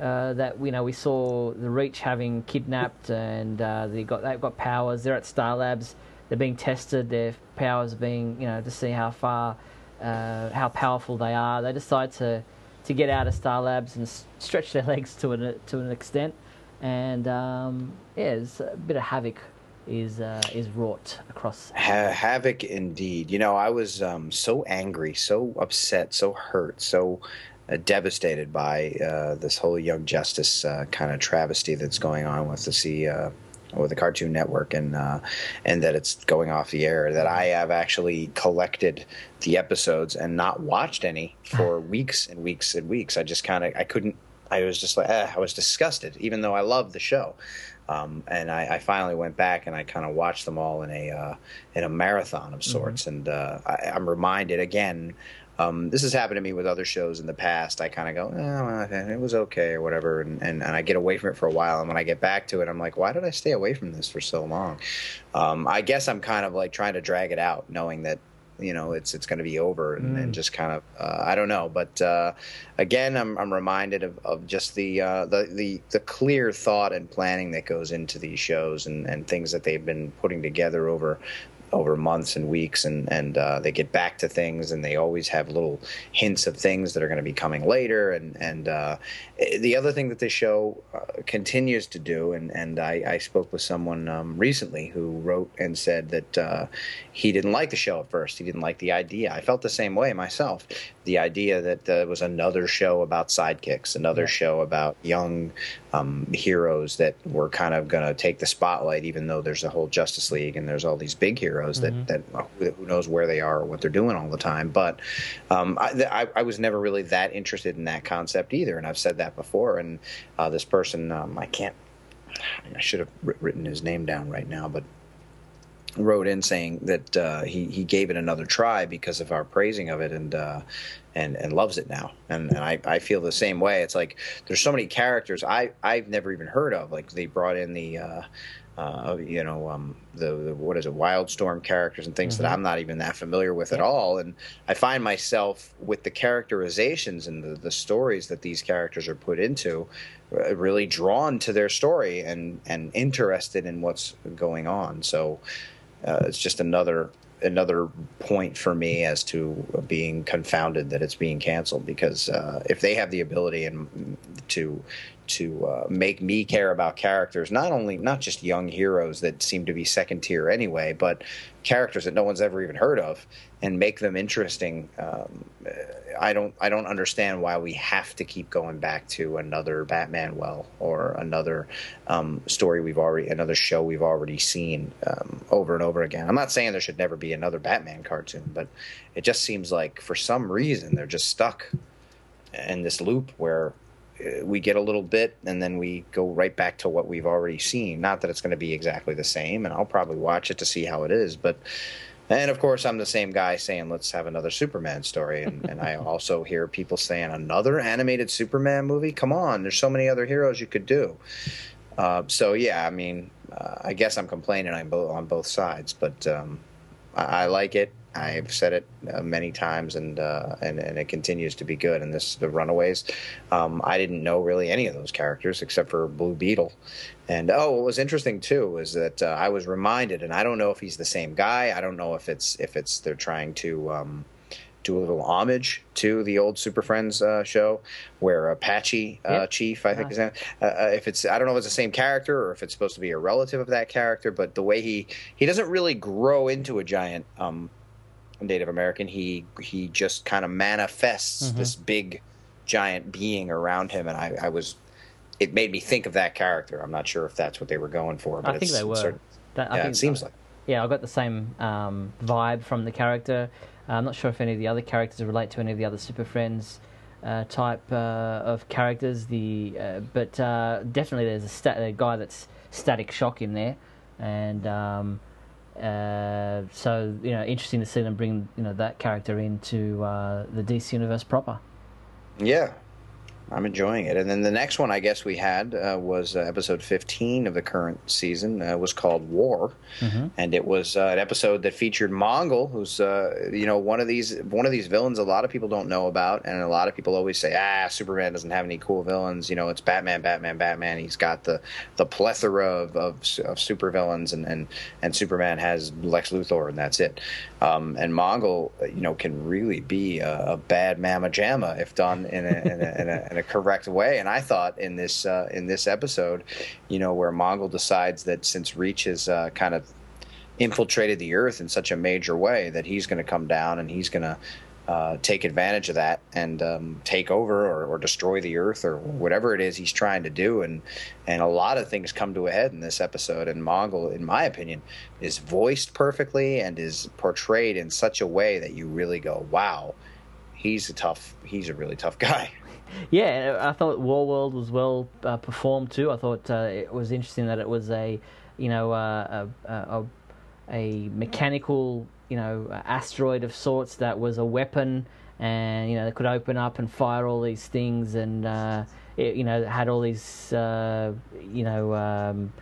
uh, that you know we saw the Reach having kidnapped, and uh, they got they've got powers. They're at Star Labs. They're being tested. Their powers being you know to see how far uh, how powerful they are. They decide to to get out of Star Labs and stretch their legs to an to an extent, and um, yeah, there's a bit of havoc is uh, is wrought across. Ha- havoc indeed. You know, I was um, so angry, so upset, so hurt, so uh, devastated by uh, this whole Young Justice uh, kind of travesty that's going on with the C. Uh, with the Cartoon Network and uh, and that it's going off the air. That I have actually collected the episodes and not watched any for weeks and weeks and weeks. I just kind of I couldn't. I was just like eh, I was disgusted, even though I loved the show. Um, and I, I, finally went back and I kind of watched them all in a uh, in a marathon of sorts. Mm-hmm. And uh, I, I'm reminded again um, this has happened to me with other shows in the past. I kind of go, oh, it was okay or whatever, and, and, and, I get away from it for a while. And when I get back to it, I'm like, why did I stay away from this for so long? Um, I guess I'm kind of like trying to drag it out, knowing that you know it's it's going to be over and, mm. and just kind of uh, I don't know. But uh, again, I'm I'm reminded of, of just the, uh, the the the clear thought and planning that goes into these shows and, and things that they've been putting together over over months and weeks, and and uh, they get back to things, and they always have little hints of things that are going to be coming later. And and uh, the other thing that the show uh, continues to do, and and I, I spoke with someone um, recently who wrote and said that uh, he didn't like the show at first. He didn't like the idea. I felt the same way myself. The idea that there was another show about sidekicks, another yeah. show about young um, heroes that were kind of going to take the spotlight, even though there's a whole Justice League and there's all these big heroes mm-hmm. that that who knows where they are or what they're doing all the time. But um, I, I, was never really that interested in that concept either, and I've said that before. And uh, this person, um, I can't, I should have written his name down right now, but wrote in saying that uh, he he gave it another try because of our praising of it and uh, and and loves it now and and I, I feel the same way it's like there's so many characters I I've never even heard of like they brought in the uh, uh, you know, um, the, the, what is it, Wildstorm characters and things mm-hmm. that I'm not even that familiar with yeah. at all. And I find myself with the characterizations and the, the stories that these characters are put into, uh, really drawn to their story and and interested in what's going on. So uh, it's just another another point for me as to being confounded that it's being canceled because uh, if they have the ability and to to uh, make me care about characters, not only not just young heroes that seem to be second tier anyway, but characters that no one's ever even heard of, and make them interesting. Um, I don't I don't understand why we have to keep going back to another Batman well or another um, story we've already another show we've already seen um, over and over again. I'm not saying there should never be another Batman cartoon, but it just seems like for some reason they're just stuck in this loop where uh, we get a little bit and then we go right back to what we've already seen. Not that it's going to be exactly the same, and I'll probably watch it to see how it is, but. And of course, I'm the same guy saying, let's have another Superman story. And, and I also hear people saying, another animated Superman movie? Come on, there's so many other heroes you could do. Uh, so, yeah, I mean, uh, I guess I'm complaining on both, on both sides, but um, I, I like it. I've said it uh, many times, and, uh, and and it continues to be good. And this, the Runaways, um, I didn't know really any of those characters except for Blue Beetle. And oh, what was interesting too was that uh, I was reminded, and I don't know if he's the same guy. I don't know if it's if it's they're trying to. Um, do a little homage to the old Super Friends uh, show, where Apache uh, yep. Chief, I think, uh, uh, if it's I don't know if it's the same character or if it's supposed to be a relative of that character, but the way he he doesn't really grow into a giant um, Native American, he he just kind of manifests mm-hmm. this big giant being around him, and I, I, was it made me think of that character. I'm not sure if that's what they were going for, but I think they were. Sort of, that, yeah, it seems like. Yeah, I got the same um, vibe from the character. Uh, I'm not sure if any of the other characters relate to any of the other Super Friends uh, type uh, of characters. The uh, but uh, definitely there's a, sta- a guy that's Static Shock in there, and um, uh, so you know interesting to see them bring you know that character into uh, the DC universe proper. Yeah, I'm enjoying it. And then the next one I guess we had uh, was uh, episode 15 of the current season. Uh, was called War, Mm-hmm. and it was uh, an episode that featured Mongul, who's uh, you know one of these one of these villains a lot of people don't know about, and a lot of people always say, ah, Superman doesn't have any cool villains. You know, it's Batman, Batman, Batman. He's got the the plethora of of, of super villains, and, and and Superman has Lex Luthor, and that's it. Um, and Mongul, you know, can really be a, a bad mamma jamma if done in a, in, a, in, a, in a correct way. And I thought in this uh, in this episode, you know, where Mongul decides that since Reach has uh, kind of infiltrated the Earth in such a major way that he's going to come down and he's going to uh, take advantage of that and um, take over or, or destroy the Earth or whatever it is he's trying to do. And and a lot of things come to a head in this episode. And Mongul, in my opinion, is voiced perfectly and is portrayed in such a way that you really go, "Wow, he's a tough. He's a really tough guy." Yeah, I thought War World was well uh, performed too. I thought uh, it was interesting that it was a, you know, uh, a, a, a mechanical, you know, asteroid of sorts that was a weapon, and you know, that could open up and fire all these things, and uh, it, you know, had all these, uh, you know. Um,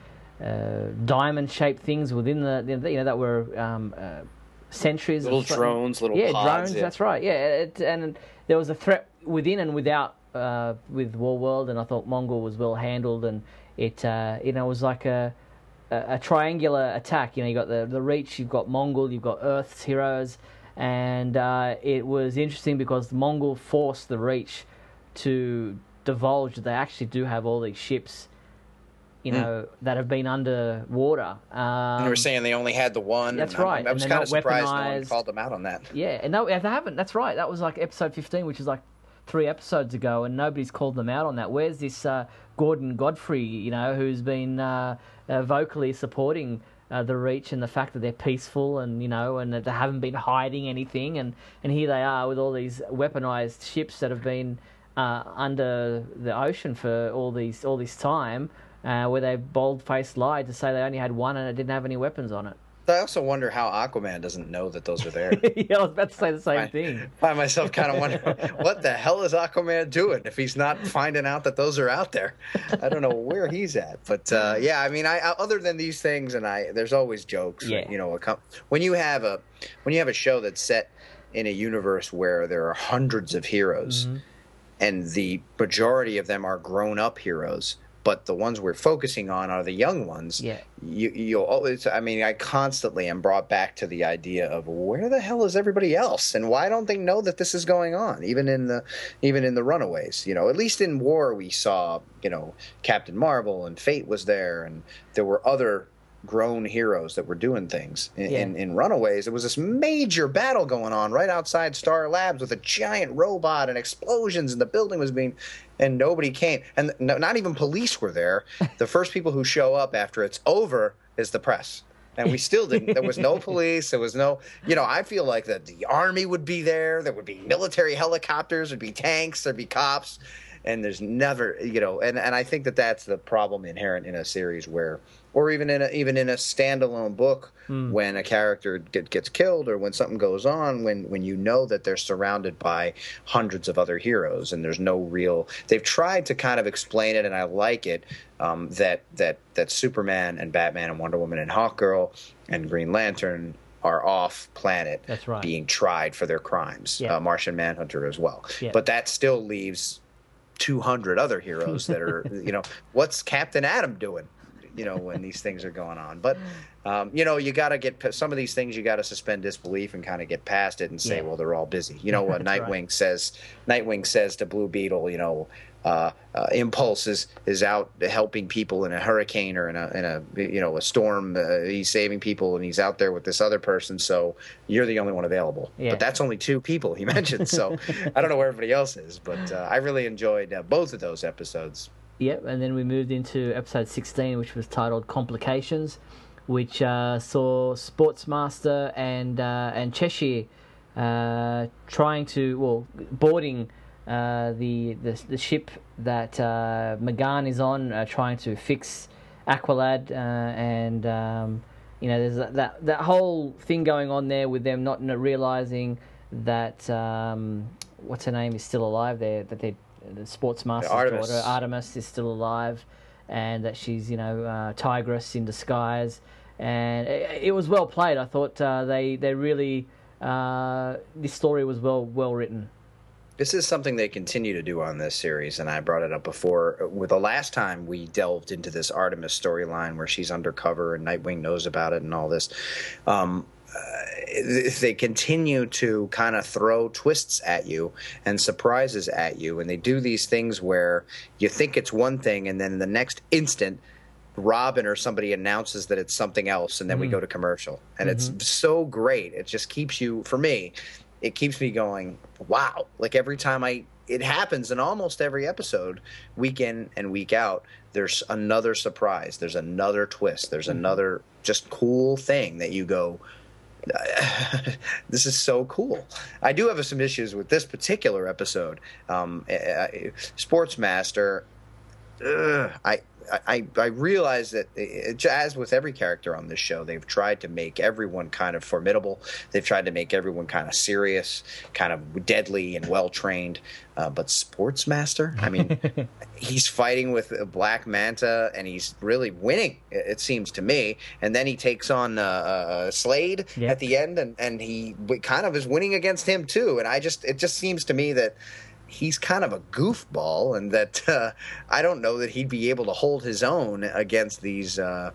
uh, diamond-shaped things within the, you know, that were um, uh, centuries. Little drones, little yeah, pods, drones. yeah. That's right. Yeah, it, and there was a threat within and without uh, with War World, and I thought Mongul was well handled, and it uh, you know was like a, a a triangular attack. You know, you got the the Reach, you've got Mongul, you've got Earth's heroes, and uh, it was interesting because the Mongul forced the Reach to divulge that they actually do have all these ships. You know that have been underwater. Um, And they were saying they only had the one. That's right, I and was kind of surprised no one called them out on that. Yeah, and no, they haven't. That's right. That was like episode 15, which is like three episodes ago, and nobody's called them out on that. Where's this uh, Gordon Godfrey, you know, who's been uh, uh, vocally supporting uh, the Reach and the fact that they're peaceful and, you know, and that they haven't been hiding anything. And, and here they are with all these weaponized ships that have been uh, under the ocean for all these all this time, where they bold faced lied to say they only had one and it didn't have any weapons on it. I also wonder how Aquaman doesn't know that those are there. yeah, I was about to say the same Right. thing. Find myself kind of wondering what the hell is Aquaman doing if he's not finding out that those are out there. I don't know where he's at, but uh, yeah, I mean, I, I other than these things, and I there's always jokes. Yeah. You know, when you have a when you have a show that's set in a universe where there are hundreds of heroes, Mm-hmm. and the majority of them are grown up heroes. But the ones we're focusing on are the young ones. Yeah. you you'll always i mean i constantly am brought back to the idea of where the hell is everybody else? And why don't they know that this is going on even in the even in the runaways? You know at least in war we saw you know captain marvel and fate was there and there were other grown heroes that were doing things. In, Yeah. in, in runaways there was this major battle going on right outside star labs with a giant robot and explosions and the building was being and nobody came. And no, not even police were there. The first people who show up after it's over is the press. And we still didn't. There was no police. There was no you know i feel like that the army would be there. There would be military helicopters. There'd be tanks. There'd be cops. And there's never you know and, and i think that that's the problem inherent in a series where or even in a even in a standalone book when a character get, gets killed or when something goes on when when you know that they're surrounded by hundreds of other heroes and there's no real they've tried to kind of explain it and i like it um, that that that superman and batman and wonder woman and hawkgirl and green lantern are off planet That's right. being tried for their crimes Yeah. uh, martian manhunter as well Yeah. but that still leaves 200 other heroes that are you know what's captain atom doing you know when these things are going on but um, you know you got to get some of these things you got to suspend disbelief and kind of get past it and say Yeah. well they're all busy you know what nightwing right. says nightwing says to blue beetle you know uh, uh, impulse is, is out helping people in a hurricane or in a, in a you know a storm uh, he's saving people and he's out there with this other person so you're the only one available Yeah. but that's only two people he mentioned so i don't know where everybody else is but uh, i really enjoyed uh, both of those episodes Yep, and then we moved into episode 16, which was titled Complications, which uh, saw Sportsmaster and uh, and Cheshire uh, trying to, well, boarding uh, the, the the ship that uh, M'gann is on, uh, trying to fix Aqualad, uh, and um, you know there's that, that whole thing going on there with them not realizing that um, what's her name is still alive there, that they the sports master's Artemis. daughter Artemis is still alive, and that she's you know uh, tigress in disguise, and it, it was well played. I thought uh, they they really uh, this story was well well written. This is something they continue to do on this series, and I brought it up before. With the last time we delved into this Artemis storyline where she's undercover and Nightwing knows about it and all this, um, they continue to kind of throw twists at you and surprises at you, and they do these things where you think it's one thing, and then the next instant. Robin or somebody announces that it's something else, and then we hmm. go to commercial, and it's mm-hmm. so great. It just keeps you, for me, it keeps me going wow like every time i it happens in almost every episode week in and week out there's another surprise there's another twist there's mm-hmm. another just cool thing that you go this is so cool. I do have some issues with this particular episode. Um, uh, Sportsmaster, ugh, I, I I realize that uh, as with every character on this show, they've tried to make everyone kind of formidable. They've tried to make everyone kind of serious, kind of deadly and well trained. Uh, but Sportsmaster, I mean, he's fighting with Black Manta and he's really winning. It seems to me. And then he takes on uh, uh, Slade Yeah. at the end, and and he kind of is winning against him too. And I just it just seems to me that he's kind of a goofball, and that uh, I don't know that he'd be able to hold his own against these, uh,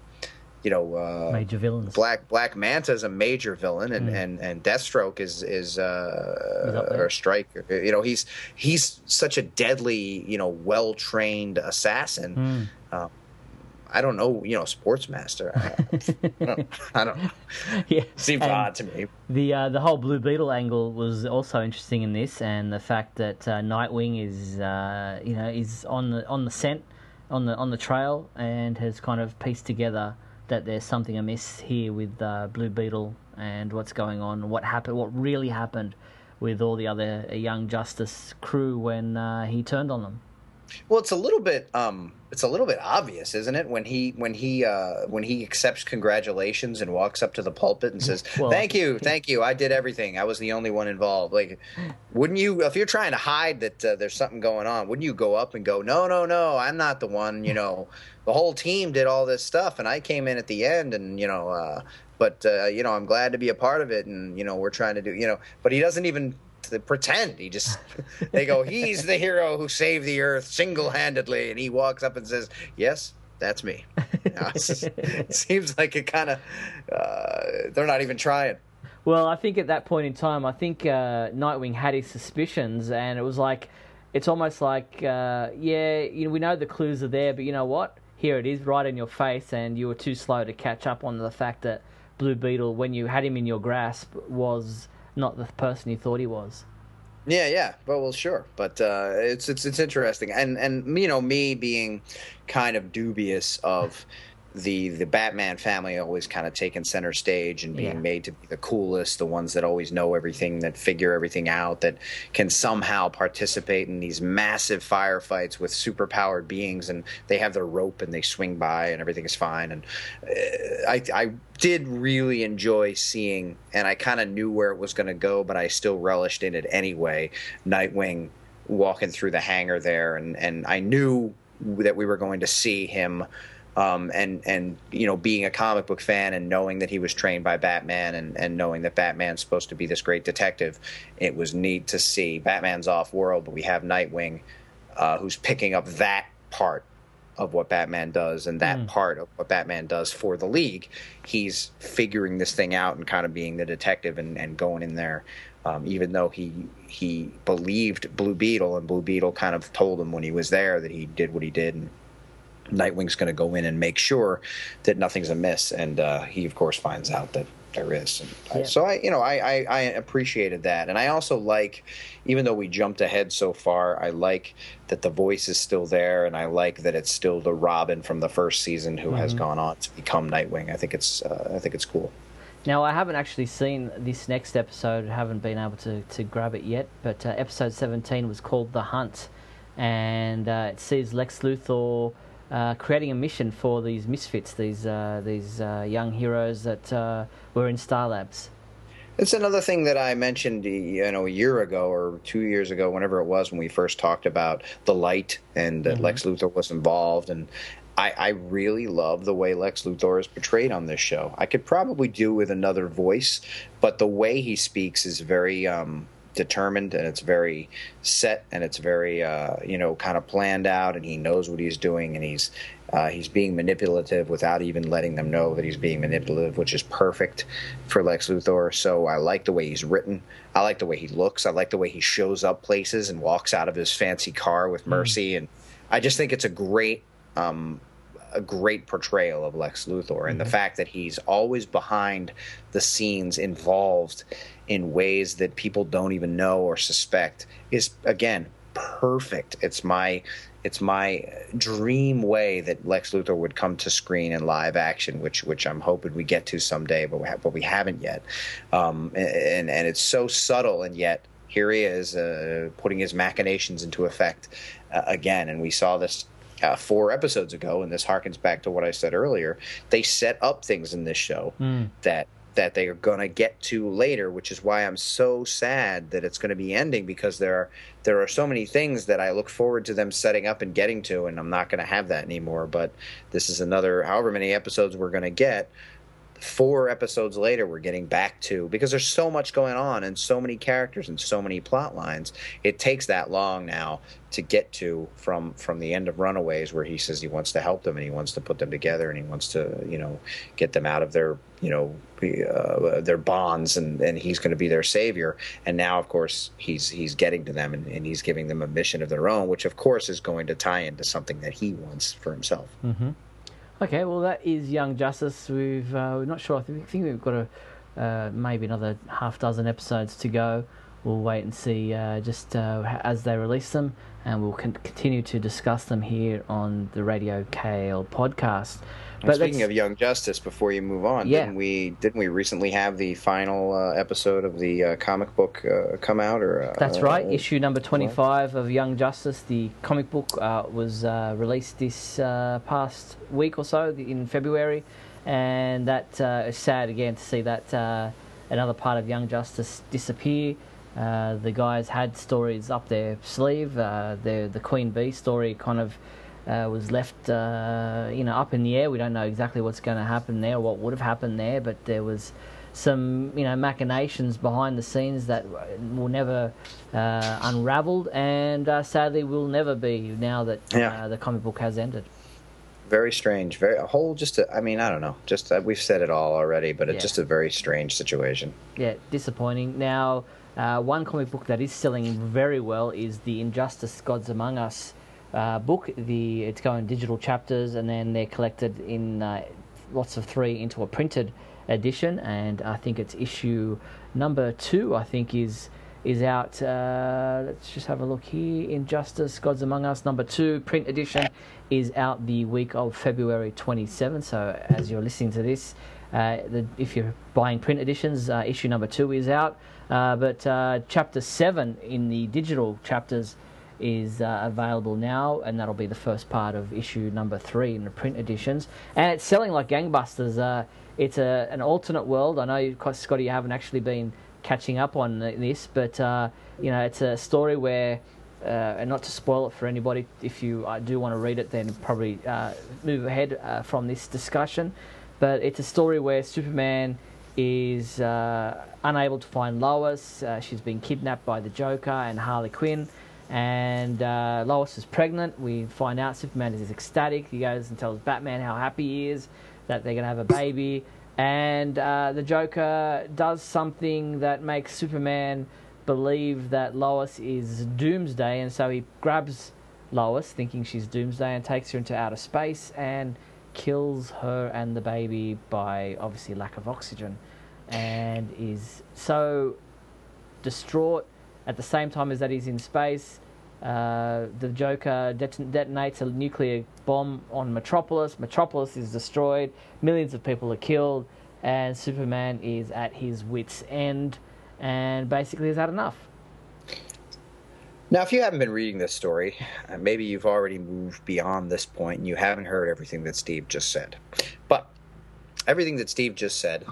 you know, uh, Major villains. Black Black Manta is a major villain, and and, and Deathstroke is is uh, or Striker. You know, he's he's such a deadly, you know, well trained assassin. Um, I don't know, you know, Sportsmaster. I, I don't, I don't know. yeah, Seems And- odd to me. The uh, the whole Blue Beetle angle was also interesting in this, and the fact that uh, Nightwing is uh, you know is on the on the scent, on the on the trail, and has kind of pieced together that there's something amiss here with uh, Blue Beetle and what's going on, what happened, what really happened with all the other Young Justice crew when uh, he turned on them. Well, it's a little bit um it's a little bit obvious, isn't it? When he when he uh when he accepts congratulations and walks up to the pulpit and says, Well- "Thank you, thank you. I did everything. I was the only one involved." Like wouldn't you if you're trying to hide that uh, there's something going on, wouldn't you go up and go, "No, no, no. I'm not the one, you know. The whole team did all this stuff and I came in at the end and, you know, uh but uh, you know, I'm glad to be a part of it and, you know, we're trying to do, you know, but he doesn't even to pretend. He just they go, he's the hero who saved the earth single handedly, and he walks up and says, "Yes, that's me." Just- it seems like it kind of uh, they're not even trying. Well, I think at that point in time, I think uh, Nightwing had his suspicions, and it was like, it's almost like, uh, yeah, you know, we know the clues are there, but you know what? Here it is, right in your face, and you were too slow to catch up on the fact that Blue Beetle, when you had him in your grasp, was not the person you thought he was. Yeah, yeah. Well, well, sure, but uh, it's it's it's interesting, and and you know me being kind of dubious of the the Batman family always kind of taking center stage and being Yeah. made to be the coolest, the ones that always know everything, that figure everything out, that can somehow participate in these massive firefights with superpowered beings, and they have their rope and they swing by and everything is fine. And uh, I I did really enjoy seeing, and I kind of knew where it was going to go, but I still relished in it anyway. Nightwing walking through the hangar there, and and I knew that we were going to see him. Um, and and you know being a comic book fan and knowing that he was trained by Batman and, and knowing that Batman's supposed to be this great detective, it was neat to see Batman's off world, but we have Nightwing, uh, who's picking up that part of what Batman does and that part of what Batman does for the League. He's figuring this thing out and kind of being the detective and, and going in there. Um, even though he he believed Blue Beetle and Blue Beetle kind of told him when he was there that he did what he did and Nightwing's going to go in and make sure that nothing's amiss, and uh, he of course finds out that there is. And I, so I, you know, I, I, I appreciated that, and I also like, even though we jumped ahead so far, I like that the voice is still there, and I like that it's still the Robin from the first season who has gone on to become Nightwing. I think it's, uh, I think it's cool. Now, I haven't actually seen this next episode, haven't been able to, to grab it yet, but uh, episode 17 was called The Hunt, and uh, it sees Lex Luthor uh, creating a mission for these misfits, these, uh, these uh, young heroes that uh, were in Star Labs. It's another thing that I mentioned, you know, a year ago or two years ago, whenever it was when we first talked about the light and that mm-hmm. Lex Luthor was involved, and I, I, really love the way Lex Luthor is portrayed on this show. I could probably do with another voice, but the way he speaks is very um, determined and it's very set and it's very uh, you know kind of planned out and he knows what he's doing and he's uh, he's being manipulative without even letting them know that he's being manipulative, which is perfect for Lex Luthor. So I like the way he's written. I like the way he looks. I like the way he shows up places and walks out of his fancy car with mm. Mercy. And I just think it's a great um, a great portrayal of Lex Luthor, and mm-hmm. the fact that he's always behind the scenes, involved in ways that people don't even know or suspect, is again perfect. It's my it's my dream way that Lex Luthor would come to screen in live action, which which I'm hoping we get to someday, but we ha- but we haven't yet. Um, and and it's so subtle, and yet here he is uh, putting his machinations into effect uh, again, and we saw this uh, four episodes ago, and this harkens back to what I said earlier. They set up things in this show mm. that that they are going to get to later, which is why I'm so sad that it's going to be ending because there are there are so many things that I look forward to them setting up and getting to, and I'm not going to have that anymore. But this is another however many episodes we're going to get four episodes later we're getting back to because there's so much going on and so many characters and so many plot lines it takes that long now to get to from from the end of runaways where he says he wants to help them and he wants to put them together and he wants to you know get them out of their you know uh, their bonds and and he's going to be their savior and now of course he's he's getting to them and, and, he's giving them a mission of their own which of course is going to tie into something that he wants for himself mm-hmm. Okay, well that is Young Justice. We've uh, we're not sure. I think, we've got a uh, maybe another half dozen episodes to go. We'll wait and see uh, just uh, as they release them, and we'll con- continue to discuss them here on the Radio KAL podcast. But speaking of Young Justice, before you move on, yeah. didn't we didn't we recently have the final uh, episode of the uh, comic book uh, come out? Or uh, that's right, uh, issue number twenty five of Young Justice. The comic book uh, was released this past week or so in February, and that is sad again to see that another part of Young Justice disappear. the guys had stories up their sleeve. the the Queen Bee story kind of was left, uh, you know, up in the air. We don't know exactly what's going to happen there, or what would have happened there, but there was some, you know, machinations behind the scenes that will never uh, unraveled, and uh, sadly will never be now that yeah. Uh, the comic book has ended. Very strange. Very a whole just. A, I mean, I don't know. Just uh, we've said it all already, but it's yeah. just a very strange situation. Yeah, disappointing. Now. one comic book that is selling very well is the Injustice Gods Among Us uh, book. The it's going digital chapters, and then they're collected in uh, lots of three into a printed edition. And I think it's issue number two. I think is is out. Uh, let's just have a look here. Injustice: Gods Among Us number two print edition is out the week of February 27. So as you're listening to this. Uh, the, if you're buying print editions, uh, issue number two is out, uh, but chapter seven in the digital chapters is uh, available now, and that'll be the first part of issue number three in the print editions. And it's selling like gangbusters. Uh, it's a, an alternate world. I know, Scotty, you haven't actually been catching up on this, but uh, you know, it's a story where. Uh, and not to spoil it for anybody, if you uh, do want to read it, then probably uh, move ahead from this discussion. But it's a story where Superman is unable to find Lois. she's been kidnapped by the Joker and Harley Quinn and uh, Lois is pregnant. We find out Superman is ecstatic. He goes and tells Batman how happy he is that they're going to have a baby. And uh, the Joker does something that makes Superman believe that Lois is Doomsday, and so he grabs Lois, thinking she's Doomsday, and takes her into outer space and kills her and the baby by obviously lack of oxygen, and is so distraught at the same time as that he's in space, uh, the Joker det- detonates a nuclear bomb on Metropolis. Metropolis is destroyed. Millions of people are killed. and Superman is at his wits' end, and basically has had enough. Now, if you haven't been reading this story, uh, maybe you've already moved beyond this point and you haven't heard everything that Steve just said. But everything that Steve just said,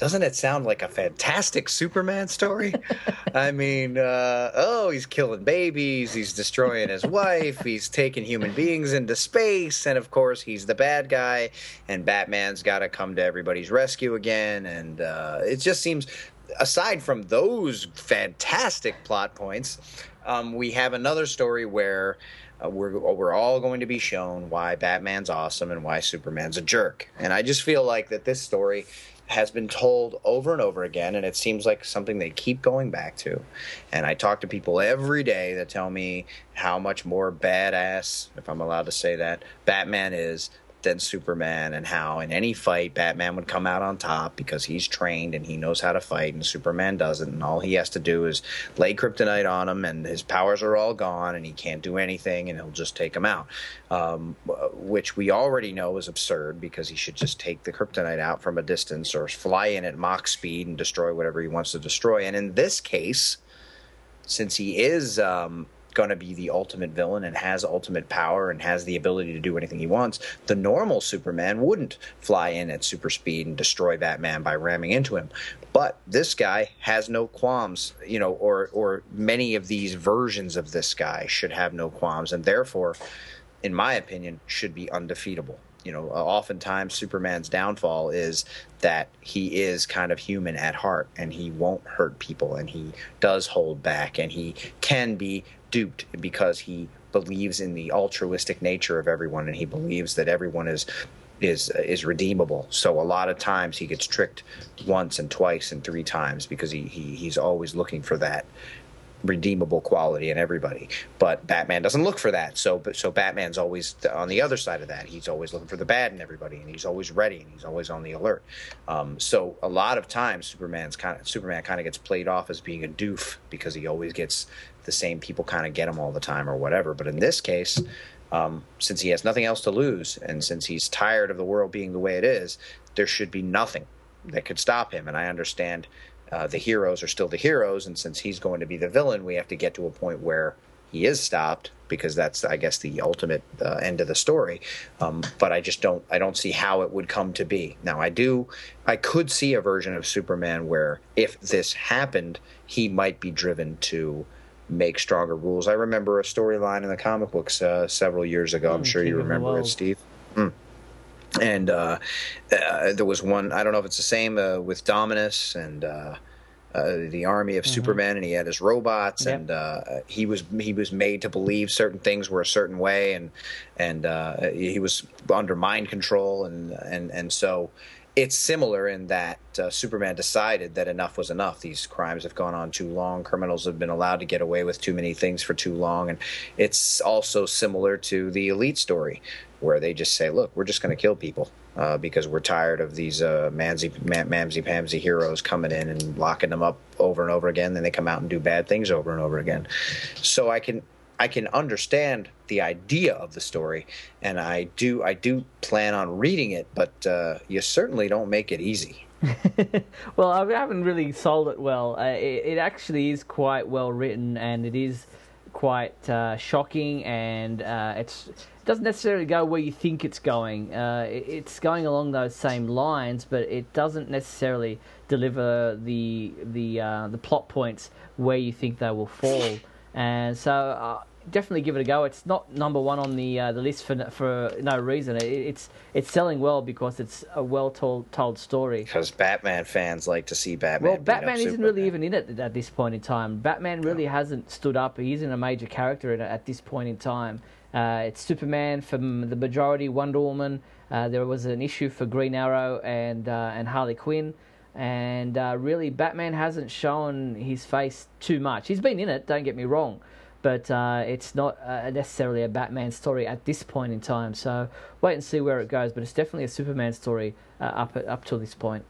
doesn't it sound like a fantastic Superman story? I mean, uh, oh, he's killing babies, he's destroying his wife, he's taking human beings into space, and of course, he's the bad guy, and Batman's got to come to everybody's rescue again, and uh, it just seems aside from those fantastic plot points, um, we have another story where uh, we're we're all going to be shown why Batman's awesome and why Superman's a jerk. And I just feel like that this story has been told over and over again, and it seems like something they keep going back to. And I talk to people every day that tell me how much more badass, if I'm allowed to say that, Batman is than Superman and how in any fight Batman would come out on top because he's trained and he knows how to fight and Superman doesn't. And all he has to do is lay kryptonite on him and his powers are all gone and he can't do anything and he'll just take him out. Um, which we already know is absurd because he should just take the kryptonite out from a distance or fly in at Mach speed and destroy whatever he wants to destroy. And in this case since he is um, going to be the ultimate villain and has ultimate power and has the ability to do anything he wants, the normal Superman wouldn't fly in at super speed and destroy Batman by ramming into him. But this guy has no qualms, you know, or or many of these versions of this guy should have no qualms, and therefore, in my opinion, should be undefeatable you know, oftentimes Superman's downfall is that he is kind of human at heart and he won't hurt people and he does hold back and he can be duped because he believes in the altruistic nature of everyone and he believes that everyone is is is redeemable. So a lot of times he gets tricked once and twice and three times because he, he he's always looking for that redeemable quality in everybody. But Batman doesn't look for that. So so Batman's always on the other side of that. He's always looking for the bad in everybody, and he's always ready, and he's always on the alert. Um, so a lot of times Superman's kind of Superman kind of gets played off as being a doof because he always gets the same people kind of get him all the time or whatever. But in this case. Um, since he has nothing else to lose, and since he's tired of the world being the way it is, there should be nothing that could stop him. And I understand uh, the heroes are still the heroes, and since he's going to be the villain, we have to get to a point where he is stopped because that's, I guess, the ultimate uh, end of the story. Um, but I just don't, I don't see how it would come to be. Now, I do, I could see a version of Superman where if this happened, he might be driven to make stronger rules. I remember a storyline in the comic books uh, several years ago. I'm mm, sure you remember it, Steve. Mm and uh, uh, there was one I don't know if it's the same uh, with Dominus and uh, uh, the army of mm-hmm. Superman, and he had his robots, yep. and uh, he was he was made to believe certain things were a certain way, and and he was under mind control, and and and so it's similar in that uh, Superman decided that enough was enough. These crimes have gone on too long. Criminals have been allowed to get away with too many things for too long. And it's also similar to the Elite story, where they just say, look, we're just going to kill people uh, because we're tired of these uh, mamsy, mamsy pamsy heroes coming in and locking them up over and over again. Then they come out and do bad things over and over again. So I can I can understand the idea of the story, and I do I do plan on reading it, but uh, you certainly don't make it easy. well, I haven't really sold it well. Uh, it, it, actually is quite well written, and it is quite uh, shocking, and uh, it's it doesn't necessarily go where you think it's going. Uh, it, it's going along those same lines, but it doesn't necessarily deliver the the uh, the plot points where you think they will fall. And so uh, definitely give it a go. It's not number one on the uh, the list for for no reason. It, it's it's selling well because it's a well told told story. Because Batman fans like to see Batman. Well, Batman isn't Superman. really even in it at this point in time. Batman really no. hasn't stood up. He isn't a major character at this point in time. Uh, it's Superman for the majority, Wonder Woman. Uh, there was an issue for Green Arrow and uh, and Harley Quinn. And uh, really, Batman hasn't shown his face too much. He's been in it, don't get me wrong but uh, it's not uh, necessarily a Batman story at this point in time. So wait and see where it goes. But it's definitely a Superman story uh, up up to this point.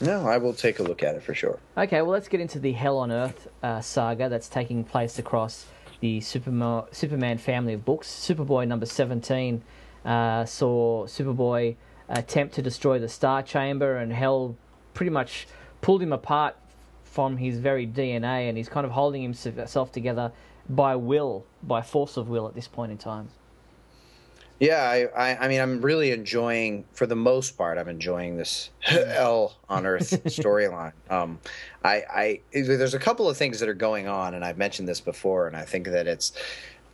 No, I will take a look at it for sure. Okay, well let's get into the Hell on Earth uh, saga that's taking place across the Superman Superman family of books. Superboy number seventeen uh, saw Superboy attempt to destroy the Star Chamber, and Hell pretty much pulled him apart from his very DNA, and he's kind of holding himself together by will, by force of will at this point in time. Yeah, I, I, I mean, I'm really enjoying, for the most part, I'm enjoying this hell on earth storyline. Um, I, I, there's a couple of things that are going on, and I've mentioned this before, and I think that it's,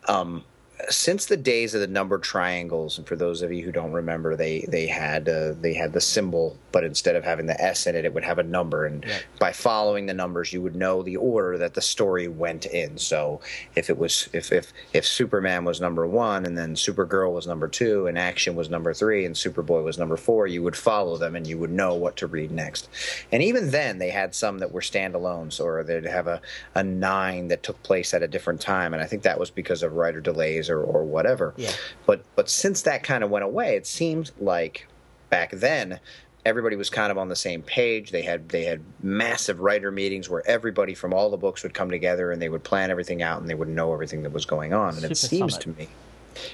um, since the days of the number triangles, and for those of you who don't remember, they they had uh, they had the symbol, but instead of having the S in it, it would have a number, and yeah. by following the numbers, you would know the order that the story went in. So if it was if if if Superman was number one, and then Supergirl was number two, and Action was number three, and Superboy was number four, you would follow them, and you would know what to read next. And even then, they had some that were standalones, or they'd have a a nine that took place at a different time, and I think that was because of writer delays or, or whatever. Yeah. But but since that kind of went away, it seemed like back then everybody was kind of on the same page. They had they had massive writer meetings where everybody from all the books would come together and they would plan everything out and they would know everything that was going on. And Super it seems summit. to me,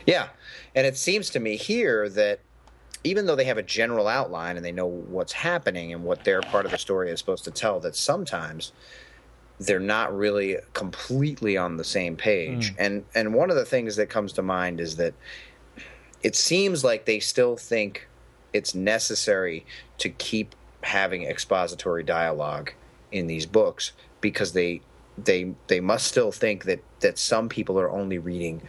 yeah, and it seems to me here that even though they have a general outline and they know what's happening and what their part of the story is supposed to tell, that sometimes they're not really completely on the same page. Mm. And and one of the things that comes to mind is that it seems like they still think it's necessary to keep having expository dialogue in these books because they they they must still think that that some people are only reading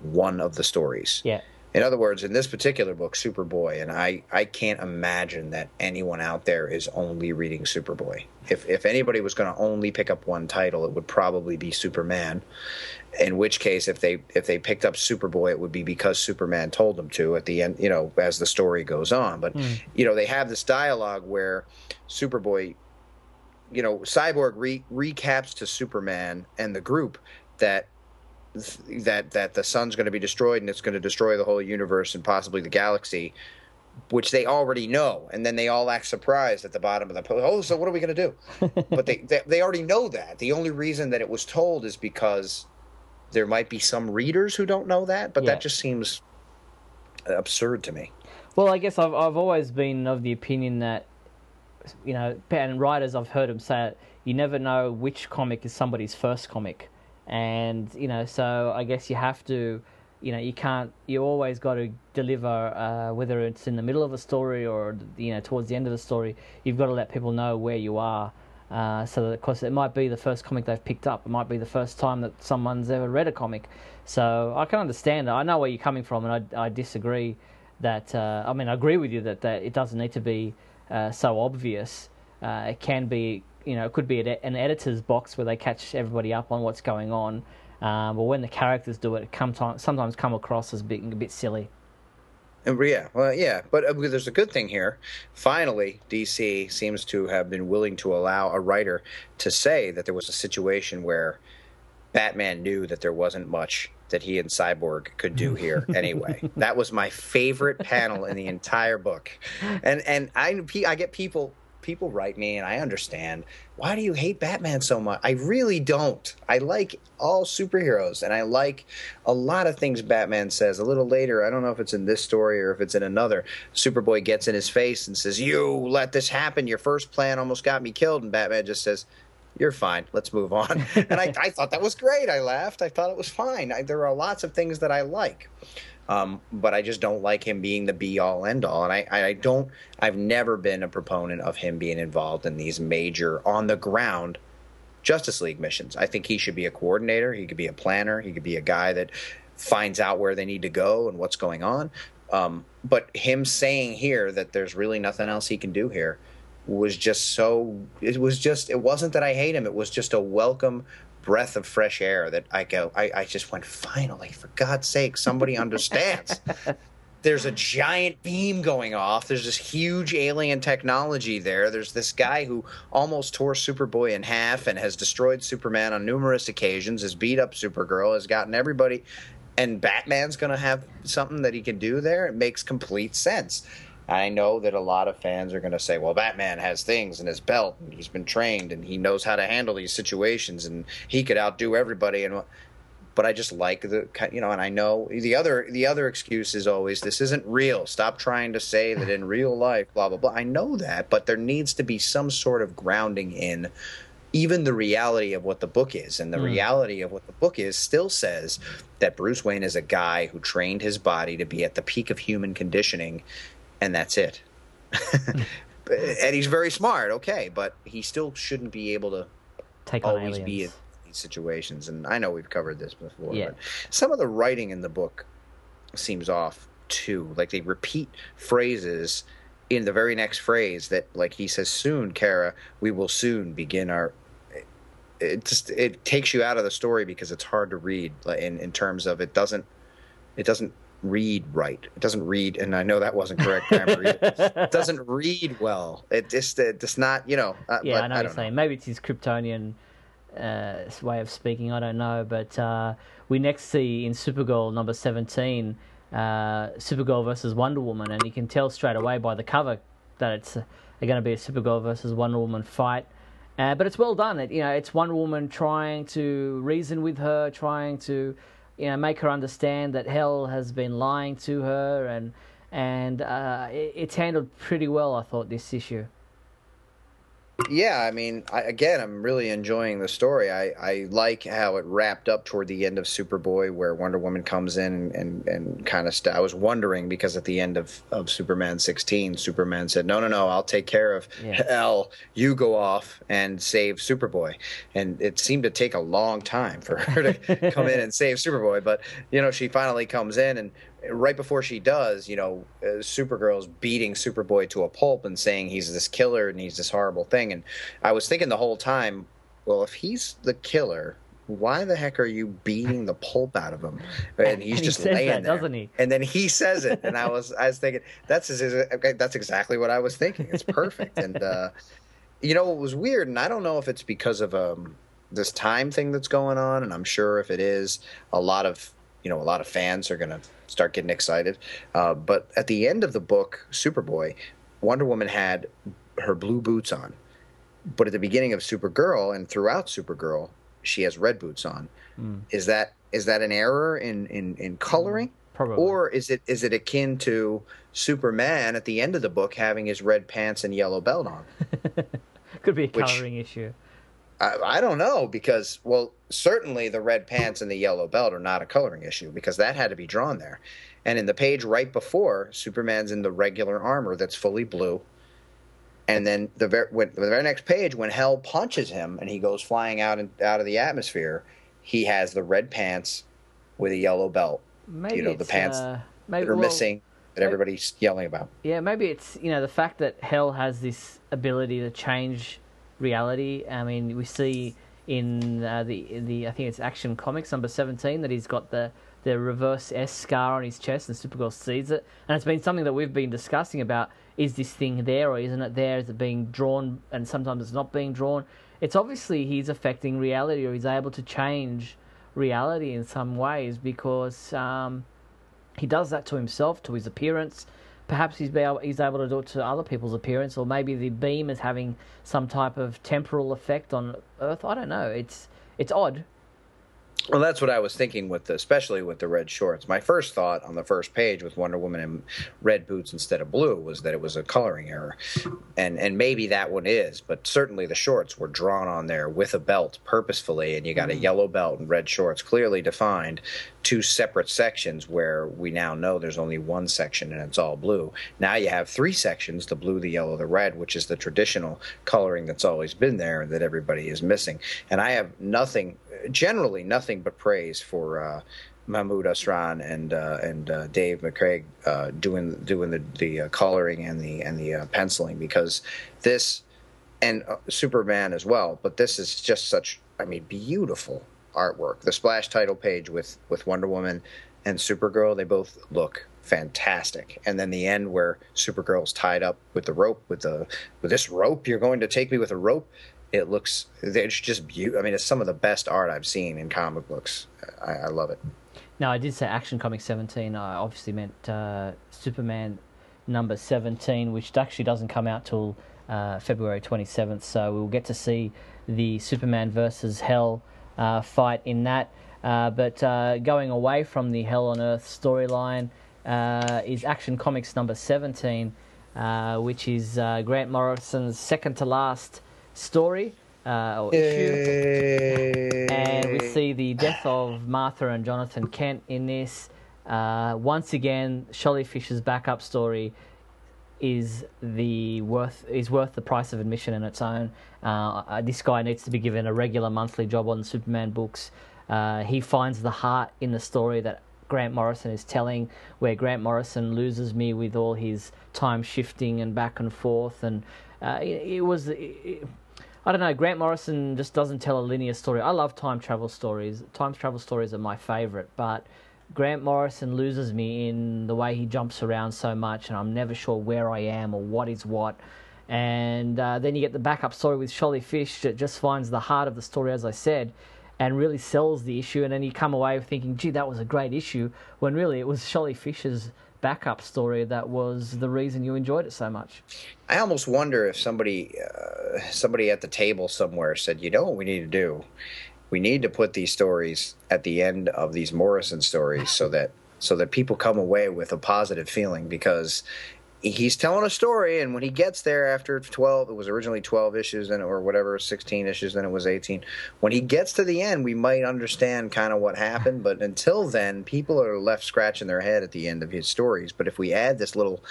one of the stories. Yeah in other words, in this particular book, Superboy, and I, I can't imagine that anyone out there is only reading Superboy. If if anybody was going to only pick up one title, it would probably be Superman. In which case, if they if they picked up Superboy, it would be because Superman told them to at the end, you know, as the story goes on. But mm. you know, they have this dialogue where Superboy, you know, Cyborg re- recaps to Superman and the group that that that the sun's going to be destroyed and it's going to destroy the whole universe and possibly the galaxy, which they already know, and then they all act surprised at the bottom of the post. Oh, so what are we going to do? but they, they they already know that. The only reason that it was told is because there might be some readers who don't know that, but yeah. that just seems absurd to me. Well, I guess I've I've always been of the opinion that you know, and writers I've heard them say it. You never know which comic is somebody's first comic and you know, so I guess you have to, you know, you can't. You always got to deliver, uh, whether it's in the middle of a story or you know towards the end of the story. You've got to let people know where you are. Uh, so that, of course, it might be the first comic they've picked up. It might be the first time that someone's ever read a comic. So I can understand that. I know where you're coming from, and I, I disagree that. Uh, I mean, I agree with you that, that it doesn't need to be uh, so obvious. Uh, it can be you know, it could be an editor's box where they catch everybody up on what's going on. Um, but when the characters do it, it come sometimes come across as being a bit silly. Yeah, well, yeah, but uh, there's a good thing here. Finally, DC seems to have been willing to allow a writer to say that there was a situation where Batman knew that there wasn't much that he and Cyborg could do here anyway. that was my favorite panel in the entire book, and and I I get people people write me and I understand. Why do you hate Batman so much? I really don't. I like all superheroes and I like a lot of things Batman says. A little later, I don't know if it's in this story or if it's in another, Superboy gets in his face and says, You let this happen. Your first plan almost got me killed. And Batman just says, you're fine. Let's move on. and I, I, thought that was great. I laughed. I thought it was fine. I, there are lots of things that I like. Um, but I just don't like him being the be all end all. And I, I don't, I've never been a proponent of him being involved in these major on the ground Justice League missions. I think he should be a coordinator. He could be a planner. He could be a guy that finds out where they need to go and what's going on. Um, but him saying here that there's really nothing else he can do here was just so it was just it wasn't that I hate him it was just a welcome breath of fresh air that I go, I, I just went, finally, for God's sake, somebody understands. There's a giant beam going off. There's this huge alien technology there. There's this guy who almost tore Superboy in half and has destroyed Superman on numerous occasions, has beat up Supergirl, has gotten everybody. And Batman's going to have something that he can do there. It makes complete sense. I know that a lot of fans are going to say, well, Batman has things in his belt, and he's been trained, and he knows how to handle these situations, and he could outdo everybody. And but I just like the you know, and I know the other the other excuse is always this isn't real. Stop trying to say that in real life, blah blah blah. I know that, but there needs to be some sort of grounding in even the reality of what the book is. And the mm. reality of what the book is still says that Bruce Wayne is a guy who trained his body to be at the peak of human conditioning, and that's it. and he's very smart, okay, but he still shouldn't be able to take always be in these situations. And I know we've covered this before, yeah. but some of the writing in the book seems off too. Like they repeat phrases in the very next phrase that, like he says, "Soon, Kara, we will soon begin our." It just it takes you out of the story because it's hard to read. In in terms of it doesn't it doesn't read right. It doesn't read, and I know that wasn't correct grammar. it doesn't read well. It just it just not you know. Uh, yeah, I know what you're saying. Maybe it's his Kryptonian uh, way of speaking. I don't know, but uh, we next see in Supergirl number seventeen, uh, Supergirl versus Wonder Woman, and you can tell straight away by the cover that it's uh, going to be a Supergirl versus Wonder Woman fight. Uh, but it's well done. It you know it's Wonder Woman trying to reason with her, trying to you know, make her understand that H'El has been lying to her, and and uh, it, it's handled pretty well. I thought this issue. Yeah, I mean, I, again, I'm really enjoying the story. I, I like how it wrapped up toward the end of Superboy, where Wonder Woman comes in and, and, kind of. St- I was wondering because at the end of, of Superman 16, Superman said, "No, no, no, I'll take care of yeah. H'El. You go off and save Superboy." And it seemed to take a long time for her to come in and save Superboy, but you know, she finally comes in, and right before she does, you know, uh, Supergirl's beating Superboy to a pulp and saying he's this killer and he's this horrible thing. And I was thinking the whole time, well, if he's the killer, why the heck are you beating the pulp out of him? And he's and just he laying that, there, doesn't he? And then he says it, and I was, I was thinking, that's that's exactly what I was thinking. It's perfect. and uh, you know, it was weird, and I don't know if it's because of um, this time thing that's going on, and I'm sure if it is, a lot of you know, a lot of fans are going to start getting excited. Uh, but at the end of the book, Superboy, Wonder Woman had her blue boots on. But at the beginning of Supergirl and throughout Supergirl, she has red boots on. Mm. Is that is that an error in in, in coloring? Hmm. Probably. Or is it is it akin to Superman at the end of the book having his red pants and yellow belt on? Could be a coloring Which, issue. I, I, don't know because well certainly the red pants and the yellow belt are not a coloring issue because that had to be drawn there. And in the page right before superman's in the regular armor that's fully blue. And then the very, when, the very next page when H'El punches him and he goes flying out and out of the atmosphere he has the red pants with a yellow belt. Maybe you know the pants uh, maybe, that are well, missing that everybody's yelling about. Yeah maybe it's you know the fact that H'El has this ability to change reality. I mean, we see in uh, the the I think it's Action Comics number seventeen that he's got the the reverse S scar on his chest, and Supergirl sees it, and it's been something that we've been discussing about: is this thing there or isn't it there? Is it being drawn, and sometimes it's not being drawn? It's obviously he's affecting reality, or he's able to change reality in some ways because um, he does that to himself, to his appearance, perhaps he's, able, he's able to do it to other people's appearance, or maybe the beam is having some type of temporal effect on Earth. I don't know. It's it's odd. Well, that's what I was thinking with, the, especially with the red shorts. My first thought on the first page with Wonder Woman in red boots instead of blue was that it was a coloring error, and and maybe that one is, but certainly the shorts were drawn on there with a belt purposefully, and you got mm. a yellow belt and red shorts clearly defined, two separate sections where we now know there's only one section and it's all blue. Now you have three sections: the blue, the yellow, the red, which is the traditional coloring that's always been there that everybody is missing. And I have nothing generally nothing but praise for uh, Mahmoud Asrar and uh, and uh, Dave McCaig uh, doing doing the the uh, coloring and the and the uh, penciling because this and Superman as well. But this is just such I mean beautiful artwork. The splash title page with with Wonder Woman and Supergirl they both look fantastic. And then the end where Supergirl's tied up with the rope with the with this rope you're going to take me with a rope it looks it's just beautiful. I mean, it's some of the best art I've seen in comic books. I, I love it. Now, I did say Action Comics 17. I obviously meant uh, Superman number 17, which actually doesn't come out till uh, February 27th. So we'll get to see the Superman versus H'El fight in that. Uh, but uh, going away from the H'El on Earth storyline uh, is Action Comics number 17, uh, which is uh, Grant Morrison's second to last story uh, or issue. And we see the death of Martha and Jonathan Kent in this. once again, Sholly Fisch's backup story is the worth is worth the price of admission in its own. Uh, this guy needs to be given a regular monthly job on Superman books. Uh, he finds the heart in the story that Grant Morrison is telling, where Grant Morrison loses me with all his time shifting and back and forth, and uh, it, it, was. It, I don't know. Grant Morrison just doesn't tell a linear story. I love time travel stories. Time travel stories are my favorite, but Grant Morrison loses me in the way he jumps around so much, and I'm never sure where I am or what is what. And uh, then you get the backup story with Sholly Fisch that just finds the heart of the story, as I said, and really sells the issue. And then you come away thinking, gee, that was a great issue, when really it was Sholly Fisch's backup story that was the reason you enjoyed it so much. I almost wonder if somebody, uh, somebody at the table somewhere said, you know what we need to do? We need to put these stories at the end of these Morrison stories so that so that people come away with a positive feeling because he's telling a story and when he gets there after 12 it was originally 12 issues and or whatever 16 issues then it was 18 when he gets to the end we might understand kind of what happened but until then people are left scratching their head at the end of his stories. But if we add this little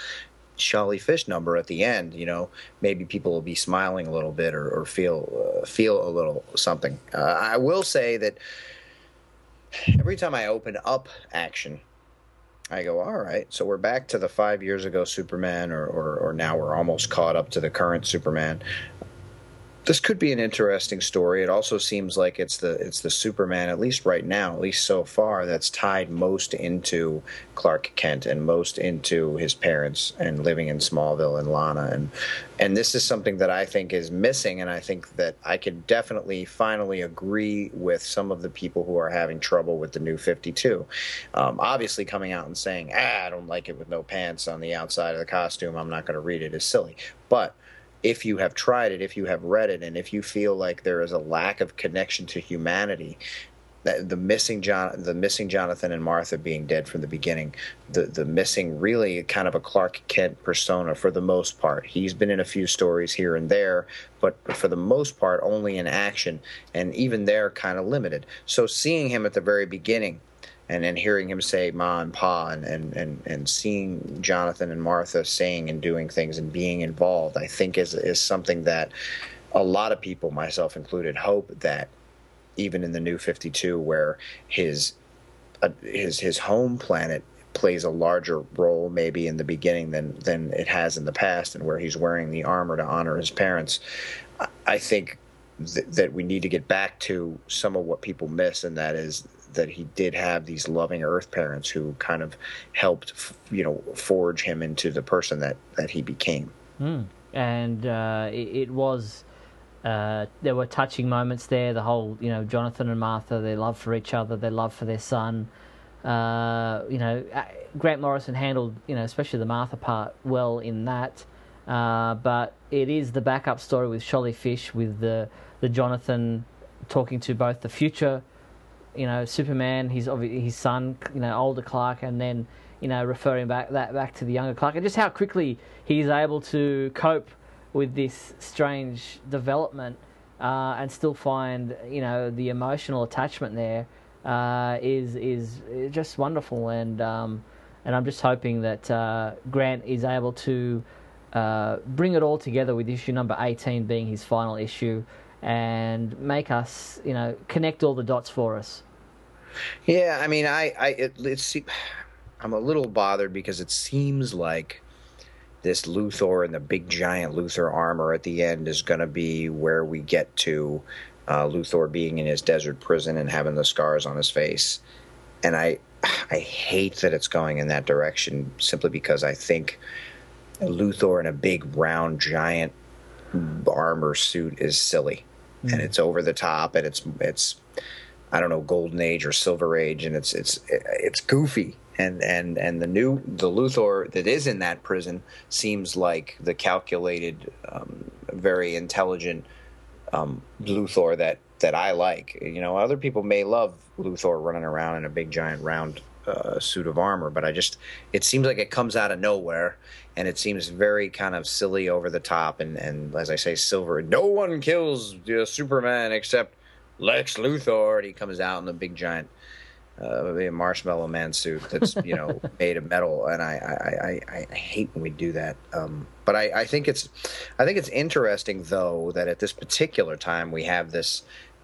Sholly Fisch number at the end, you know, maybe people will be smiling a little bit or, or feel uh, feel a little something. Uh, I will say that every time I open up action, I go, all right, so we're back to the five years ago Superman, or, or, or now we're almost caught up to the current Superman this could be an interesting story. It also seems like it's the it's the Superman, at least right now, at least so far, that's tied most into Clark Kent and most into his parents and living in Smallville and Lana and and this is something that I think is missing, and I think that I could definitely finally agree with some of the people who are having trouble with the new 52. Um, obviously, coming out and saying, "Ah, I don't like it with no pants on the outside of the costume. I'm not going to read it," is silly, but if you have tried it, if you have read it, and if you feel like there is a lack of connection to humanity, the missing John, the missing Jonathan and Martha being dead from the beginning, the the missing really kind of a Clark Kent persona for the most part. He's been in a few stories here and there, but for the most part only in action, and even there kind of limited. So seeing him at the very beginning and then hearing him say ma and pa and, and, and, and seeing Jonathan and Martha saying and doing things and being involved, I think is is something that a lot of people, myself included, hope that even in the new 52 where his uh, his his home planet plays a larger role maybe in the beginning than than it has in the past and where he's wearing the armor to honor his parents I think th- that we need to get back to some of what people miss and that is that he did have these loving earth parents who kind of helped you know forge him into the person that that he became. Mm. and uh, it, it, was uh, there were touching moments there the whole you know jonathan and martha their love for each other their love for their son. Uh, you know uh, grant morrison handled you know especially the martha part well in that. Uh, but it is the backup story with Sholly Fisch with the the jonathan talking to both the future you know, Superman, his his son, you know, older Clark, and then you know, referring back that back to the younger Clark, and just how quickly he's able to cope with this strange development uh, and still find you know the emotional attachment there uh, is is just wonderful, and um, and I'm just hoping that uh, Grant is able to uh, bring it all together with issue number 18 being his final issue and make us, you know, connect all the dots for us. Yeah, I mean, I, I, it, it's, I'm a little bothered because it seems like this Luthor and the big giant Luthor armor at the end is going to be where we get to uh, Luthor being in his desert prison and having the scars on his face, and I, I hate that it's going in that direction simply because I think Luthor in a big round giant armor suit is silly mm. and it's over the top and it's it's I don't know golden age or silver age and it's it's it's goofy and and and the new the Luthor that is in that prison seems like the calculated um, very intelligent um, Luthor that that I like. You know, other people may love Luthor running around in a big giant round uh, suit of armor, but I just it seems like it comes out of nowhere, and it seems very kind of silly over the top, and and as I say, silver. No one kills uh, Superman except Lex Luthor, and he comes out in the big giant. Uh, a marshmallow man suit that's you know made of metal, and I, I, I, I hate when we do that. Um, but I, I think it's I think it's interesting though that at this particular time we have this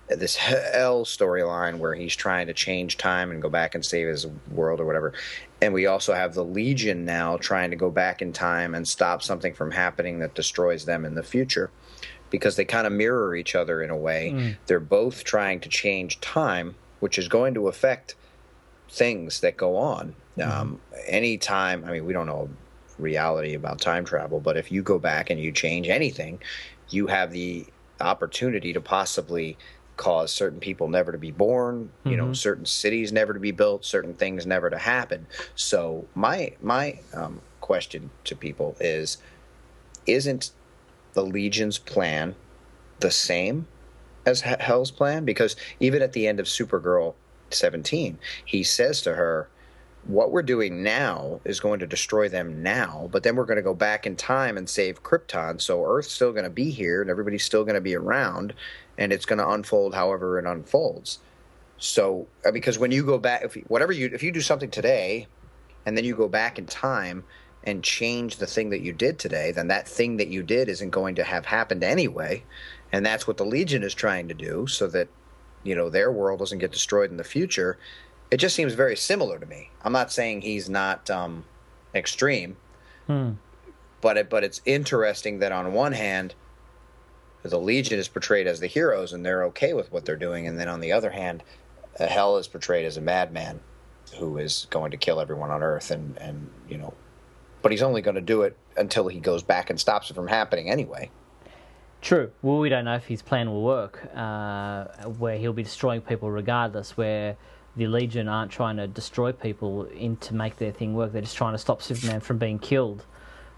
this H'El storyline where he's trying to change time and go back and save his world or whatever. And we also have the Legion now trying to go back in time and stop something from happening that destroys them in the future because they kind of mirror each other in a way. Mm. They're both trying to change time, which is going to affect things that go on. Mm. Um, anytime, I mean, we don't know reality about time travel, but if you go back and you change anything, you have the opportunity to possibly cause certain people never to be born you mm-hmm. know certain cities never to be built certain things never to happen so my my um, question to people is isn't the legion's plan the same as H'El's plan because even at the end of supergirl 17 he says to her what we're doing now is going to destroy them now, but then we're going to go back in time and save Krypton. So Earth's still going to be here and everybody's still going to be around and it's going to unfold however it unfolds. So uh, because when you go back, if whatever you if you do something today, and then you go back in time and change the thing that you did today, then that thing that you did isn't going to have happened anyway, and that's what the Legion is trying to do, so that you know their world doesn't get destroyed in the future. It just seems very similar to me. I'm not saying he's not um, extreme, hmm. but it, but it's interesting that on one hand the Legion is portrayed as the heroes and they're okay with what they're doing, and then on the other hand, uh, H'El is portrayed as a madman who is going to kill everyone on Earth, and and you know, but he's only going to do it until he goes back and stops it from happening anyway. True. Well, we don't know if his plan will work, uh, where he'll be destroying people regardless. Where the Legion aren't trying to destroy people in to make their thing work; they're just trying to stop Superman from being killed,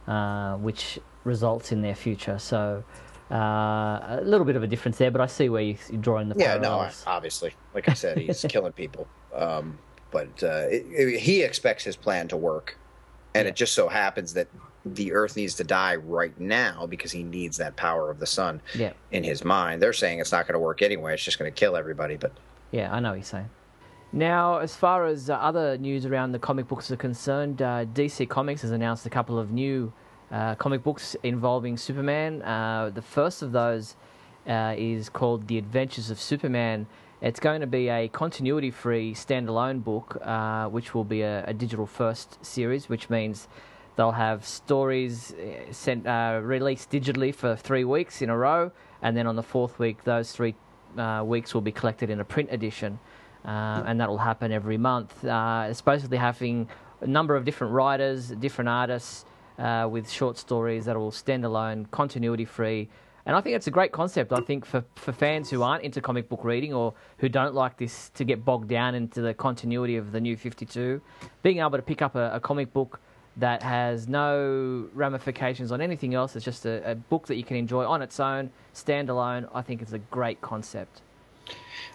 uh, which results in their future. So uh, a little bit of a difference there, but I see where you're drawing the parallels. Yeah, no, obviously, like I said, he's killing people. Um, but uh, it, it, he expects his plan to work, and yeah. it just so happens that the Earth needs to die right now because he needs that power of the sun yeah. in his mind. They're saying it's not going to work anyway; it's just going to kill everybody. But yeah, I know what you're saying. Now, as far as uh, other news around the comic books are concerned, uh, DC Comics has announced a couple of new uh, comic books involving Superman. Uh, the first of those uh, is called The Adventures of Superman. It's going to be a continuity free standalone book, uh, which will be a, a, digital first series, which means they'll have stories uh, sent, uh, released digitally for three weeks in a row, and then on the fourth week, those three weeks will be collected in a print edition. and that will happen every month. it's basically having a number of different writers, different artists, uh, with short stories that are stand alone, continuity free. And I think it's a great concept. I think for, for fans who aren't into comic book reading or who don't like this to get bogged down into the continuity of the new 52, being able to pick up a, a comic book that has no ramifications on anything else, it's just a, a book that you can enjoy on its own, standalone, I think it's a great concept.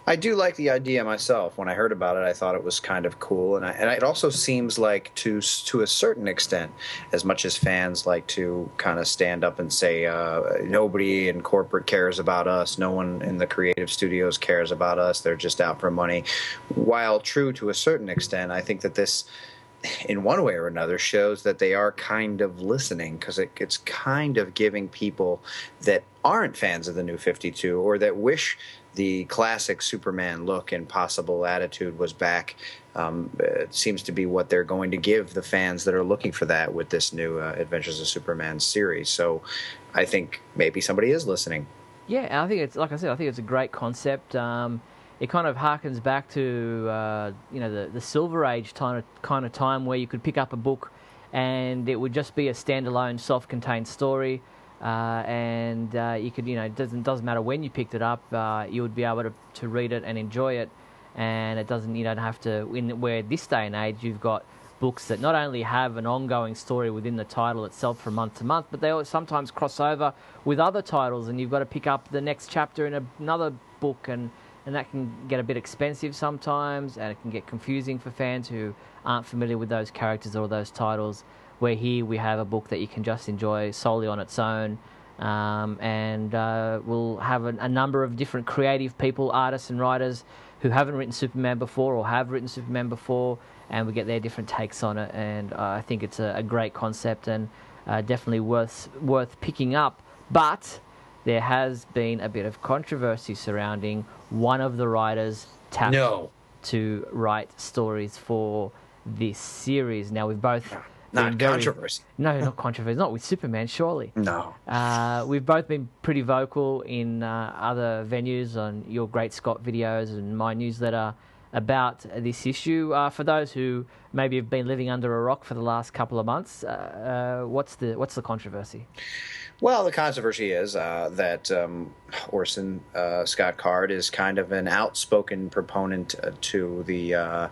I do like the idea myself. When I heard about it, I thought it was kind of cool, and, I, and it also seems like to to a certain extent, as much as fans like to kind of stand up and say uh, nobody in corporate cares about us, no one in the creative studios cares about us, they're just out for money. While true to a certain extent, I think that this in one way or another shows that they are kind of listening because it, it's kind of giving people that aren't fans of the new 52 or that wish the classic Superman look and possible attitude was back. Um, it seems to be what they're going to give the fans that are looking for that with this new uh, Adventures of Superman series. So I think maybe somebody is listening. Yeah, I think it's like I said. I think it's a great concept. Um, it kind of harkens back to uh, you know the the Silver Age kind of kind of time where you could pick up a book and it would just be a standalone, self-contained story. Uh, and uh, you could, you know, it doesn't doesn't matter when you picked it up, uh, you would be able to, to read it and enjoy it, and it doesn't, you don't have to. In where this day and age, you've got books that not only have an ongoing story within the title itself from month to month, but they sometimes cross over with other titles, and you've got to pick up the next chapter in another book, and, and that can get a bit expensive sometimes, and it can get confusing for fans who aren't familiar with those characters or those titles. Where here we have a book that you can just enjoy solely on its own. Um, and uh, we'll have a, a, number of different creative people, artists and writers who haven't written Superman before or have written Superman before, and we get their different takes on it. And uh, I think it's a, a great concept and uh, definitely worth worth picking up. But there has been a bit of controversy surrounding one of the writers tapped no. to write stories for this series. Now we've both not very, controversy. No, not controversy. Not with Superman, surely. No. Uh, we've both been pretty vocal in uh, other venues on your Great Scott videos and my newsletter about this issue. Uh, for those who maybe have been living under a rock for the last couple of months, uh, uh, what's the what's the controversy? Well, the controversy is uh, that um, Orson Scott Card is kind of an outspoken proponent to the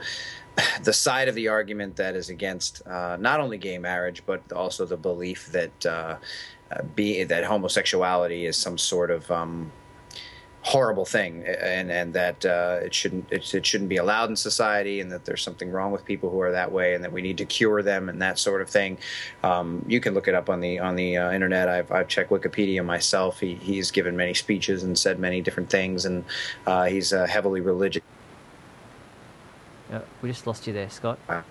the side of the argument that is against uh, not only gay marriage but also the belief that uh, uh, be that homosexuality is some sort of um, horrible thing and and that uh, it shouldn't it, it, shouldn't be allowed in society and that there's something wrong with people who are that way and that we need to cure them and that sort of thing. Um, you can look it up on the on the uh, internet. I've, I've checked Wikipedia myself. He, he's given many speeches and said many different things and uh, he's heavily religious uh, we just lost you there, Scott. I,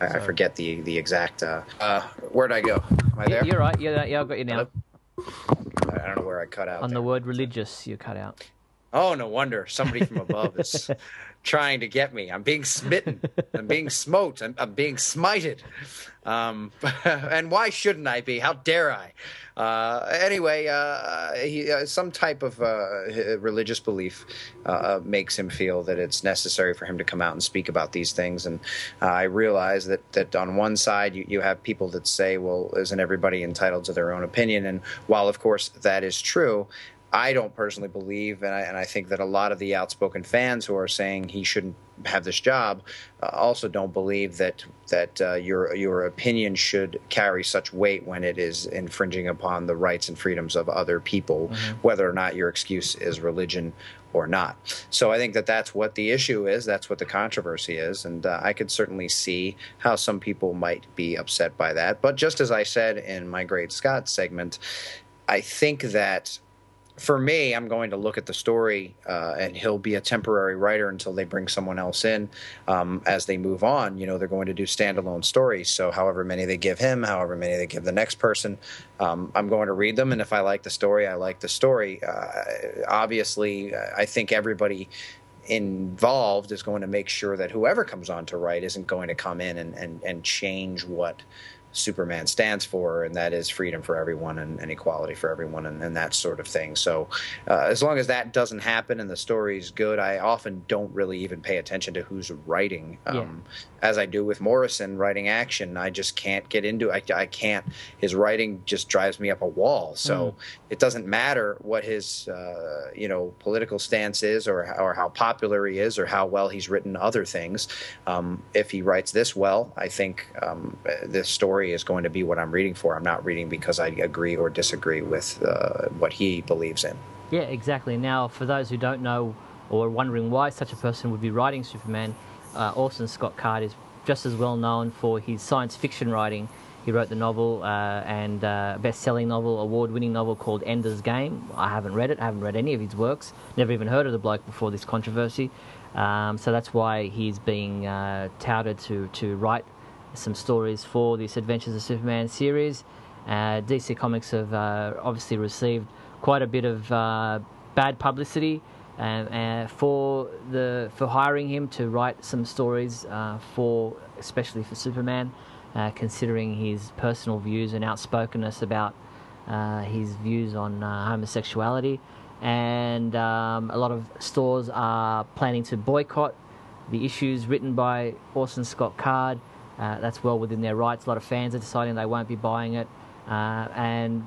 I forget the the exact. Uh, uh, where'd I go? Am I there? You're right. Yeah, yeah, I've got you now. I don't know where I cut out. On there. the word religious, you cut out. Oh, no wonder. Somebody from above is trying to get me. I'm being smitten. I'm being smote. I'm, I'm being smited. Um, and why shouldn't I be? How dare I? Uh, anyway, uh, he, uh, some type of uh, religious belief uh, uh, makes him feel that it's necessary for him to come out and speak about these things. And I realize that, that on one side, you, you have people that say, well, isn't everybody entitled to their own opinion? And while, of course, that is true, I don't personally believe, and I, and I, think that a lot of the outspoken fans who are saying he shouldn't have this job uh, also don't believe that that uh, your your opinion should carry such weight when it is infringing upon the rights and freedoms of other people, mm-hmm. whether or not your excuse is religion or not. So I think that that's what the issue is. That's what the controversy is, and uh, I could certainly see how some people might be upset by that. But just as I said in my Great Scott segment, I think that for me, I'm going to look at the story, uh, and he'll be a temporary writer until they bring someone else in. Um, as they move on, you know, they're going to do standalone stories. So, however many they give him, however many they give the next person, um, I'm going to read them. And if I like the story, I like the story. Uh, obviously, I think everybody involved is going to make sure that whoever comes on to write isn't going to come in and, and, and change what Superman stands for, and that is freedom for everyone and, and equality for everyone, and, and, that sort of thing. So, uh, as long as that doesn't happen and the story's good, I often don't really even pay attention to who's writing. Um, yeah as I do with Morrison writing action. I just can't get into it. I, I can't. His writing just drives me up a wall. So mm. it doesn't matter what his uh, you know political stance is, or or how popular he is, or how well he's written other things. Um, if he writes this well, I think um, this story is going to be what I'm reading for. I'm not reading because I agree or disagree with uh, what he believes in. Yeah, exactly. Now, for those who don't know or are wondering why such a person would be writing Superman uh, Orson Scott Card is just as well known for his science fiction writing. He wrote the novel uh, and uh, best-selling novel, award-winning novel called Ender's Game. I haven't read it. I haven't read any of his works. Never even heard of the bloke before this controversy. Um, so that's why he's being uh, touted to to write some stories for this Adventures of Superman series. Uh, DC Comics have uh, obviously received quite a bit of uh, bad publicity uh, for the for hiring him to write some stories uh, for especially for Superman, uh, considering his personal views and outspokenness about uh, his views on uh, homosexuality, and um, a lot of stores are planning to boycott the issues written by Orson Scott Card. Uh, that's well within their rights. A lot of fans are deciding they won't be buying it, and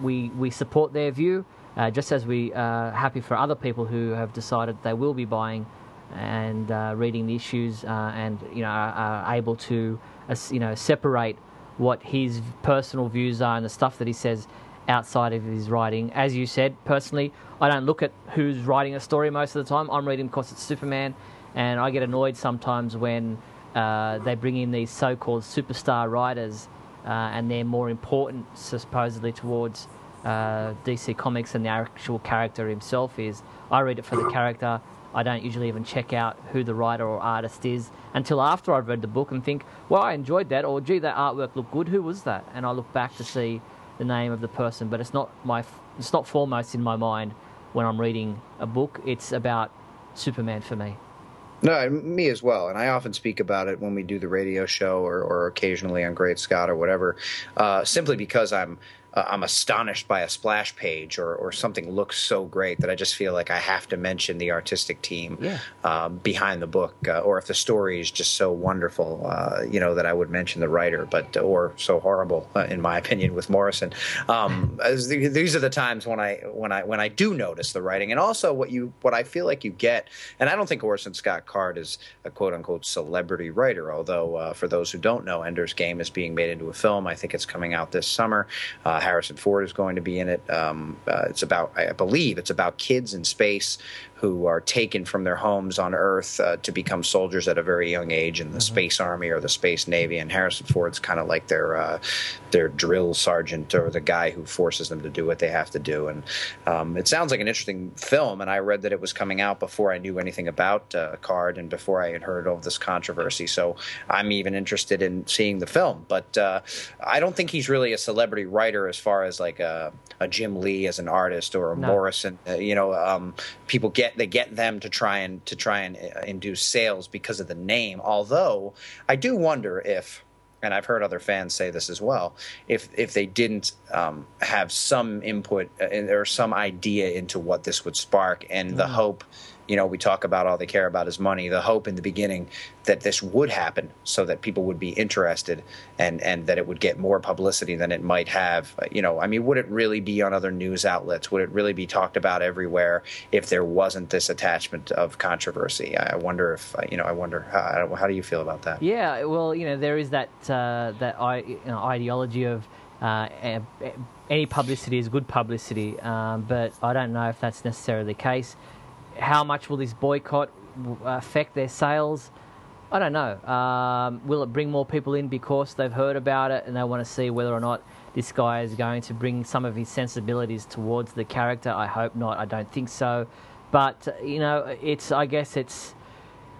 we we support their view uh, just as we are happy for other people who have decided they will be buying and uh, reading the issues uh, and you know are, are able to uh, you know separate what his personal views are and the stuff that he says outside of his writing. As you said, personally, I don't look at who's writing a story most of the time. I'm reading because it's Superman, and I get annoyed sometimes when uh, they bring in these so-called superstar writers, uh, and they're more important supposedly towards uh, DC Comics than the actual character himself is. I read it for the character. I don't usually even check out who the writer or artist is until after I've read the book and think, well, I enjoyed that, or gee, that artwork looked good. Who was that? And I look back to see the name of the person, but it's not my it's not foremost in my mind when I'm reading a book. It's about Superman for me. No, me as well. And I often speak about it when we do the radio show or, or occasionally on Great Scott or whatever, uh, simply because I'm uh, I'm astonished by a splash page or, or something looks so great that I just feel like I have to mention the artistic team yeah. uh, behind the book, uh, or if the story is just so wonderful, uh, you know, that I would mention the writer, but or so horrible, uh, in my opinion, with Morrison. Um, the, these are the times when I when I when I do notice the writing, and also what you what I feel like you get, and I don't think Orson Scott Card is a quote unquote celebrity writer, although uh, for those who don't know, Ender's Game is being made into a film. I think it's coming out this summer. Harrison Ford is going to be in it. Um, uh, it's about, I believe, it's about kids in space who are taken from their homes on Earth uh, to become soldiers at a very young age in the mm-hmm. Space Army or the Space Navy. And Harrison Ford's kind of like their uh, their drill sergeant or the guy who forces them to do what they have to do. And um, it sounds like an interesting film. And I read that it was coming out before I knew anything about uh, Card and before I had heard of this controversy. So I'm even interested in seeing the film. But uh, I don't think he's really a celebrity writer as far as like a, a Jim Lee as an artist or a no. Morrison. Uh, you know, um, people get get they get them to try and to try and uh, induce sales because of the name. Although I do wonder if and I've heard other fans say this as well. If if they didn't um, have some input uh, or some idea into what this would spark, and mm. the hope you know, we talk about all they care about is money. The hope in the beginning that this would happen so that people would be interested and, and that it would get more publicity than it might have. You know, I mean, would it really be on other news outlets? Would it really be talked about everywhere if there wasn't this attachment of controversy? I wonder if, you know, I wonder, how, how do you feel about that? Yeah, well, you know, there is that, uh, that you know, ideology of, uh, any publicity is good publicity, um, but I don't know if that's necessarily the case how much will this boycott affect their sales? I don't know. Um, will it bring more people in because they've heard about it and they want to see whether or not this guy is going to bring some of his sensibilities towards the character? I hope not. I don't think so. But you know, it's I guess it's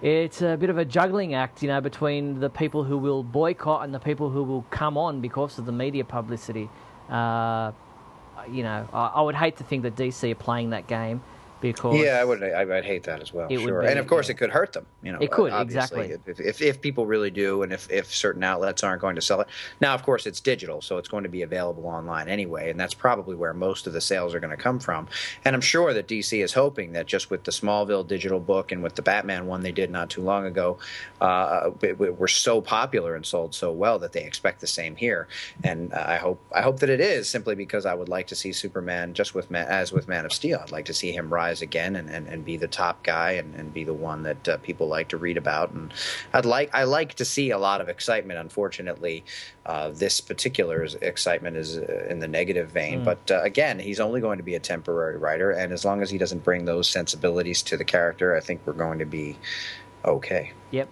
it's a bit of a juggling act, you know, between the people who will boycott and the people who will come on because of the media publicity. Uh, you know, I, I would hate to think that DC are playing that game because yeah, I would I would hate that as well. Sure, be, and of course yeah. it could hurt them. You know, it could exactly if, if, if people really do, and if if certain outlets aren't going to sell it. Now, of course, it's digital, so it's going to be available online anyway, and that's probably where most of the sales are going to come from. And I'm sure that DC is hoping that just with the Smallville digital book and with the Batman one they did not too long ago, uh, we're so popular and sold so well that they expect the same here. And I hope I hope that it is simply because I would like to see Superman just with as with Man of Steel. I'd like to see him rise rise again and, and, and be the top guy and, and be the one that uh, people like to read about. And I'd like I like to see a lot of excitement. Unfortunately, uh, this particular excitement is uh, in the negative vein. Mm. But uh, again, he's only going to be a temporary writer, and as long as he doesn't bring those sensibilities to the character, I think we're going to be okay. Yep.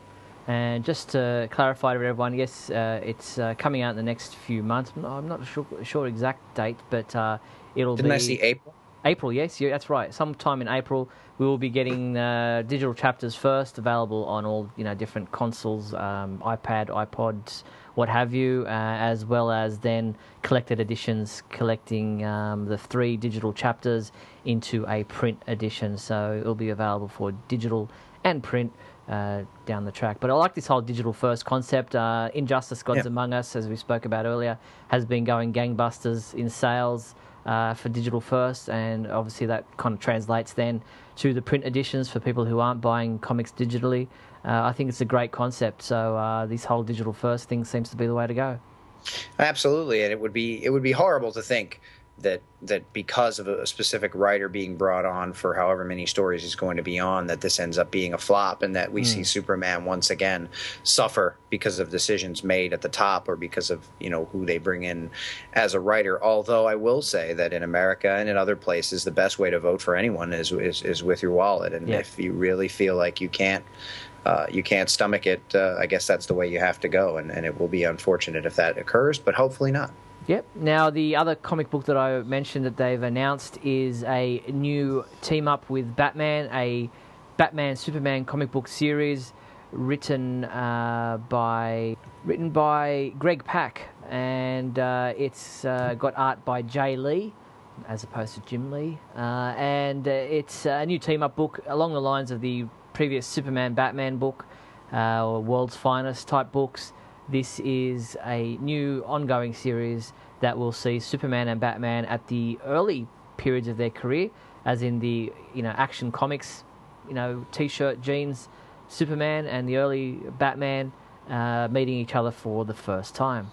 And just to clarify to everyone, yes, uh, it's uh, coming out in the next few months. I'm not sure, sure exact date, but uh, it'll Didn't be. Didn't I see April? April, yes, yeah, that's right. Sometime in April, we will be getting uh, digital chapters first, available on all you know different consoles, um, iPad, iPods, what have you, uh, as well as then collected editions, collecting um, the three digital chapters into a print edition. So it'll be available for digital and print. Uh, down the track, but I like this whole digital first concept. Uh, Injustice: Gods yep. Among Us, as we spoke about earlier, has been going gangbusters in sales uh, for digital first, and obviously that kind of translates then to the print editions for people who aren't buying comics digitally. Uh, I think it's a great concept. So uh, this whole digital first thing seems to be the way to go. Absolutely, and it would be it would be horrible to think that that because of a specific writer being brought on for however many stories he's going to be on, that this ends up being a flop, and that we mm. see Superman once again suffer because of decisions made at the top or because of you know who they bring in as a writer. Although I will say that in America and in other places, the best way to vote for anyone is is, is with your wallet, and yeah. if you really feel like you can't. Uh, you can't stomach it. Uh, I guess that's the way you have to go, and, and it will be unfortunate if that occurs, but hopefully not. Yep. Now, the other comic book that I mentioned that they've announced is a new team up with Batman, a Batman Superman comic book series written uh, by written by Greg Pak, and uh, it's uh, got art by Jae Lee as opposed to Jim Lee, uh, and uh, it's a new team up book along the lines of the previous Superman Batman book uh, or World's Finest type books. This is a new ongoing series that will see Superman and Batman at the early periods of their career, as in the you know action comics, you know t-shirt, jeans, Superman and the early Batman uh, meeting each other for the first time.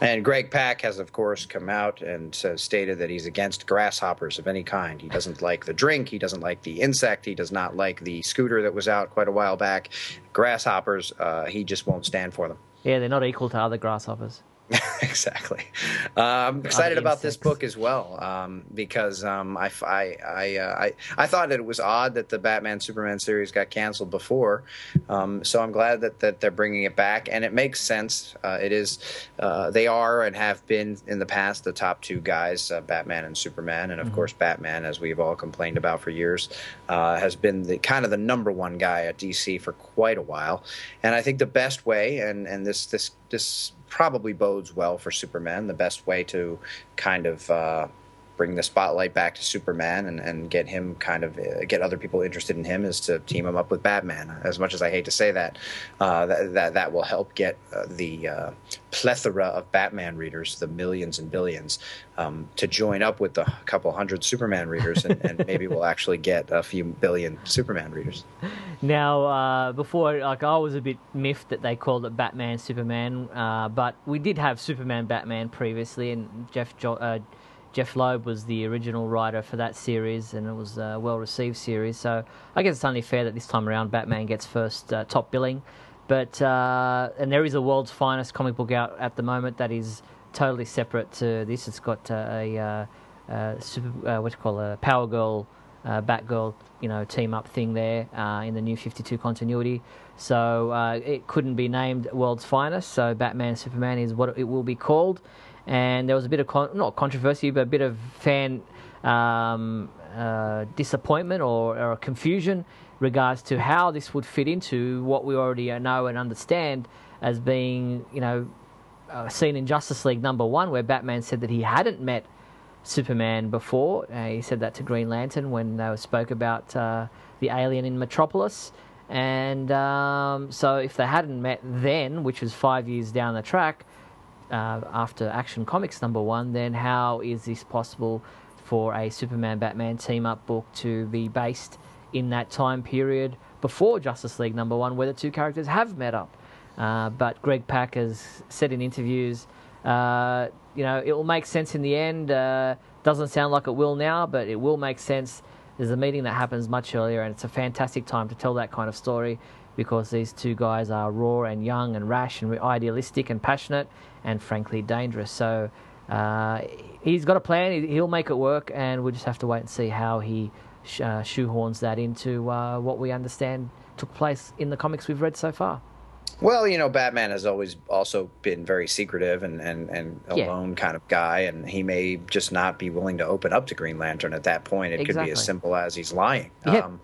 And Greg Pak has, of course, come out and uh, stated that he's against grasshoppers of any kind. He doesn't like the drink. He doesn't like the insect. He does not like the scooter that was out quite a while back. Grasshoppers, uh, he just won't stand for them. Yeah, they're not equal to other grasshoppers. exactly. Uh, I'm excited about this book as well um, because um, I, I, I, uh, I, I, thought that it was odd that the Batman Superman series got canceled before. Um, so I'm glad that, that they're bringing it back, and it makes sense. Uh, it is uh, they are and have been in the past the top two guys, uh, Batman and Superman, and of mm-hmm. course Batman, as we've all complained about for years, uh, has been the kind of the number one guy at DC for quite a while. And I think the best way, and and this this this probably bodes well for Superman. The best way to kind of uh, bring the spotlight back to Superman and, and get him kind of uh, get other people interested in him is to team him up with Batman. As much as I hate to say that, uh, that, that, that will help get uh, the uh, plethora of Batman readers, the millions and billions, um, to join up with the couple hundred Superman readers, and, and, maybe we'll actually get a few billion Superman readers. Now, uh, before, like I was a bit miffed that they called it Batman Superman, uh, but we did have Superman Batman previously, and Jeff. Jo- Jeph Loeb was the original writer for that series, and it was a well received series. So I guess it's only fair that this time around Batman gets first uh, top billing. But uh, and there is a world's finest comic book out at the moment that is totally separate to this. It's got uh, a uh, uh, super, uh, what you call a Power Girl, Batgirl, you know, team up thing there in the new Fifty Two continuity. So it couldn't be named world's finest. So Batman Superman is what it will be called and there was a bit of con- not controversy, but a bit of fan um, uh, disappointment or, or, confusion regards to how this would fit into what we already know and understand as being, you know, uh, seen in Justice League number one, where Batman said that he hadn't met Superman before. Uh, he said that to Green Lantern when they spoke about uh, the alien in Metropolis. And um, so, if they hadn't met then, which was five years down the track, uh, after Action Comics number one, then how is this possible for a Superman Batman team up book to be based in that time period before Justice League number one, where the two characters have met up? Uh, but Greg Pak has said in interviews, uh, you know, it will make sense in the end. Uh, doesn't sound like it will now, but it will make sense. There's a meeting that happens much earlier, and it's a fantastic time to tell that kind of story because these two guys are raw and young and rash and idealistic and passionate and frankly dangerous. So uh, he's got a plan. He'll make it work, and we'll just have to wait and see how he sh- uh, shoehorns that into uh, what we understand took place in the comics we've read so far. Well, you know, Batman has always also been very secretive and, and, and a yeah. kind of guy, and he may just not be willing to open up to Green Lantern at that point. It exactly. could be as simple as he's lying. Yeah. Um,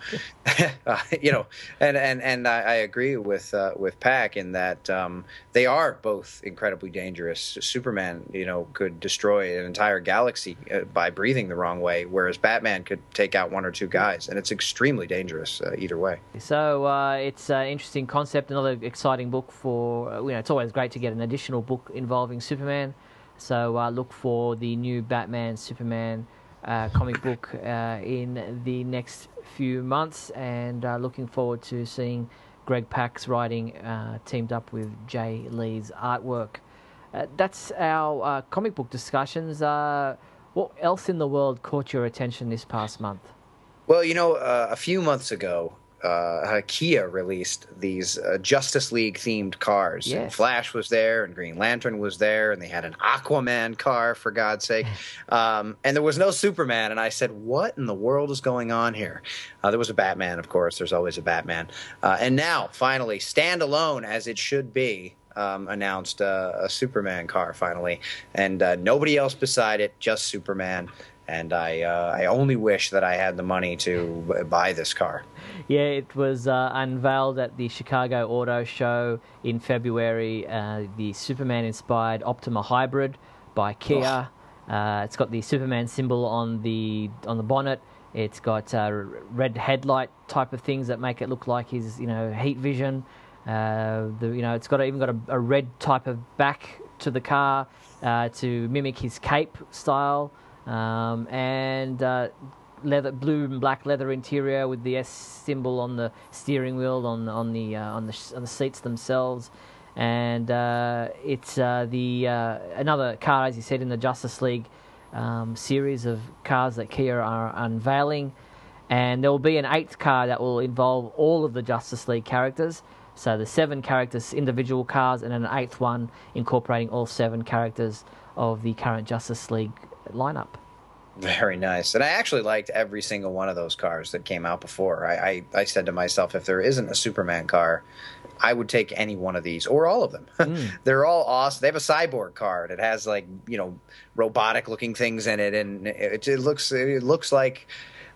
uh, you know, and and, and I, I agree with uh, with Pak in that um, they are both incredibly dangerous. Superman, you know, could destroy an entire galaxy uh, by breathing the wrong way, whereas Batman could take out one or two guys, and it's extremely dangerous uh, either way. So uh, it's an interesting concept, another exciting exciting book for uh, you know it's always great to get an additional book involving Superman. So uh, look for the new Batman Superman uh, comic book uh, in the next few months, and uh, looking forward to seeing Greg Pak's writing teamed up with Jae Lee's artwork. that's our comic book discussions. what else in the world caught your attention this past month? Well, you know, a few months ago, uh, Kia released these uh, Justice League themed cars. Yes. And Flash was there, and Green Lantern was there, and they had an Aquaman car, for God's sake. Um, and there was no Superman. And I said, What in the world is going on here? Uh, there was a Batman, of course. There's always a Batman. Uh, and now, finally, standalone as it should be. Um, announced uh, a Superman car finally, and uh, nobody else beside it, just Superman. And I, uh, I only wish that I had the money to buy this car. Yeah, it was uh, unveiled at the Chicago Auto Show in February. Uh, the Superman inspired Optima Hybrid by Kia. Uh, it's got the Superman symbol on the on the bonnet. It's got uh, red headlight type of things that make it look like his you know heat vision. Uh, the you know it's got even got a, a red type of back to the car uh, to mimic his cape style, um, and uh, leather blue and black leather interior with the S symbol on the steering wheel on on the uh, on the on the seats themselves, and uh, it's the another car as you said in the Justice League um, series of cars that Kia are unveiling, and there will be an eighth car that will involve all of the Justice League characters. So the seven characters, individual cars, and an eighth one incorporating all seven characters of the current Justice League lineup. Very nice. And I actually liked every single one of those cars that came out before. I, I, I said to myself, if there isn't a Superman car, I would take any one of these or all of them. Hmm. They're all awesome. They have a cyborg car It has like you know robotic looking things in it, and it, it looks it looks like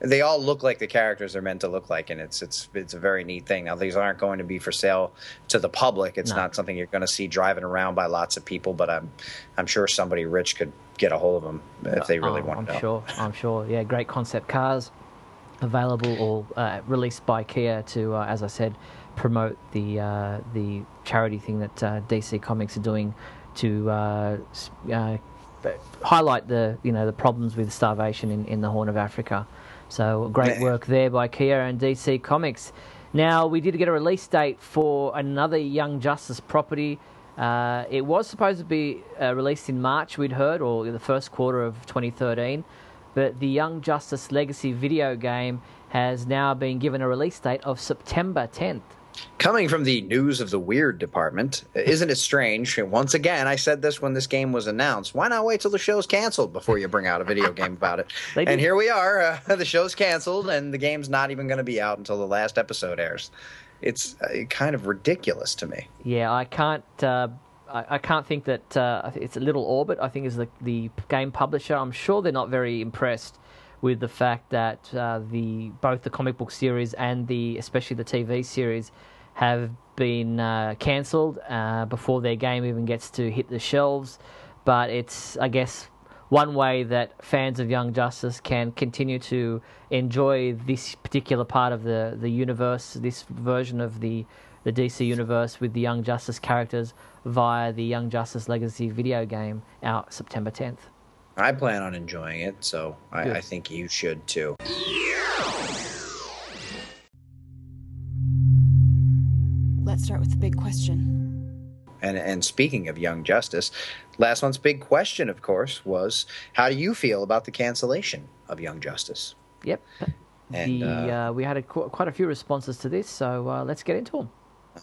they all look like the characters they're meant to look like, and it's it's it's a very neat thing. Now these aren't going to be for sale to the public. It's No. not something you're going to see driving around by lots of people, but I'm I'm sure somebody rich could get a hold of them if they really Oh, want I'm to. sure. I'm sure. Yeah, great concept cars available or uh, released by Kia to, uh, as I said, promote the uh, the charity thing that uh, DC Comics are doing to uh, uh, highlight the you know the problems with starvation in, in the Horn of Africa. So great work there by Kia and DC Comics. Now we did get a release date for another Young Justice property. Uh, it was supposed to be uh, released in March, we'd heard, or the first quarter of 2013. But the Young Justice Legacy video game has now been given a release date of September 10th. Coming from the news of the weird department, isn't it strange? Once again, I said this when this game was announced. Why not wait till the show's canceled before you bring out a video game about it? And here we are. Uh, the show's canceled, and the game's not even going to be out until the last episode airs. It's uh, kind of ridiculous to me. Yeah, I can't. Uh, I, I can't think that uh, it's a Little Orbit. I think is the the game publisher. I'm sure they're not very impressed with the fact that uh, the both the comic book series and the especially the TV series have been uh, cancelled uh, before their game even gets to hit the shelves. But it's I guess one way that fans of Young Justice can continue to enjoy this particular part of the, the universe, this version of the, the DC universe with the Young Justice characters via the Young Justice Legacy video game out September 10th. I plan on enjoying it, so I, Good. I think you should too. Let's start with the big question. And and speaking of Young Justice, last month's big question, of course, was how do you feel about the cancellation of Young Justice? Yep. And, the, uh, uh, we had a, qu- quite a few responses to this, so uh, let's get into them.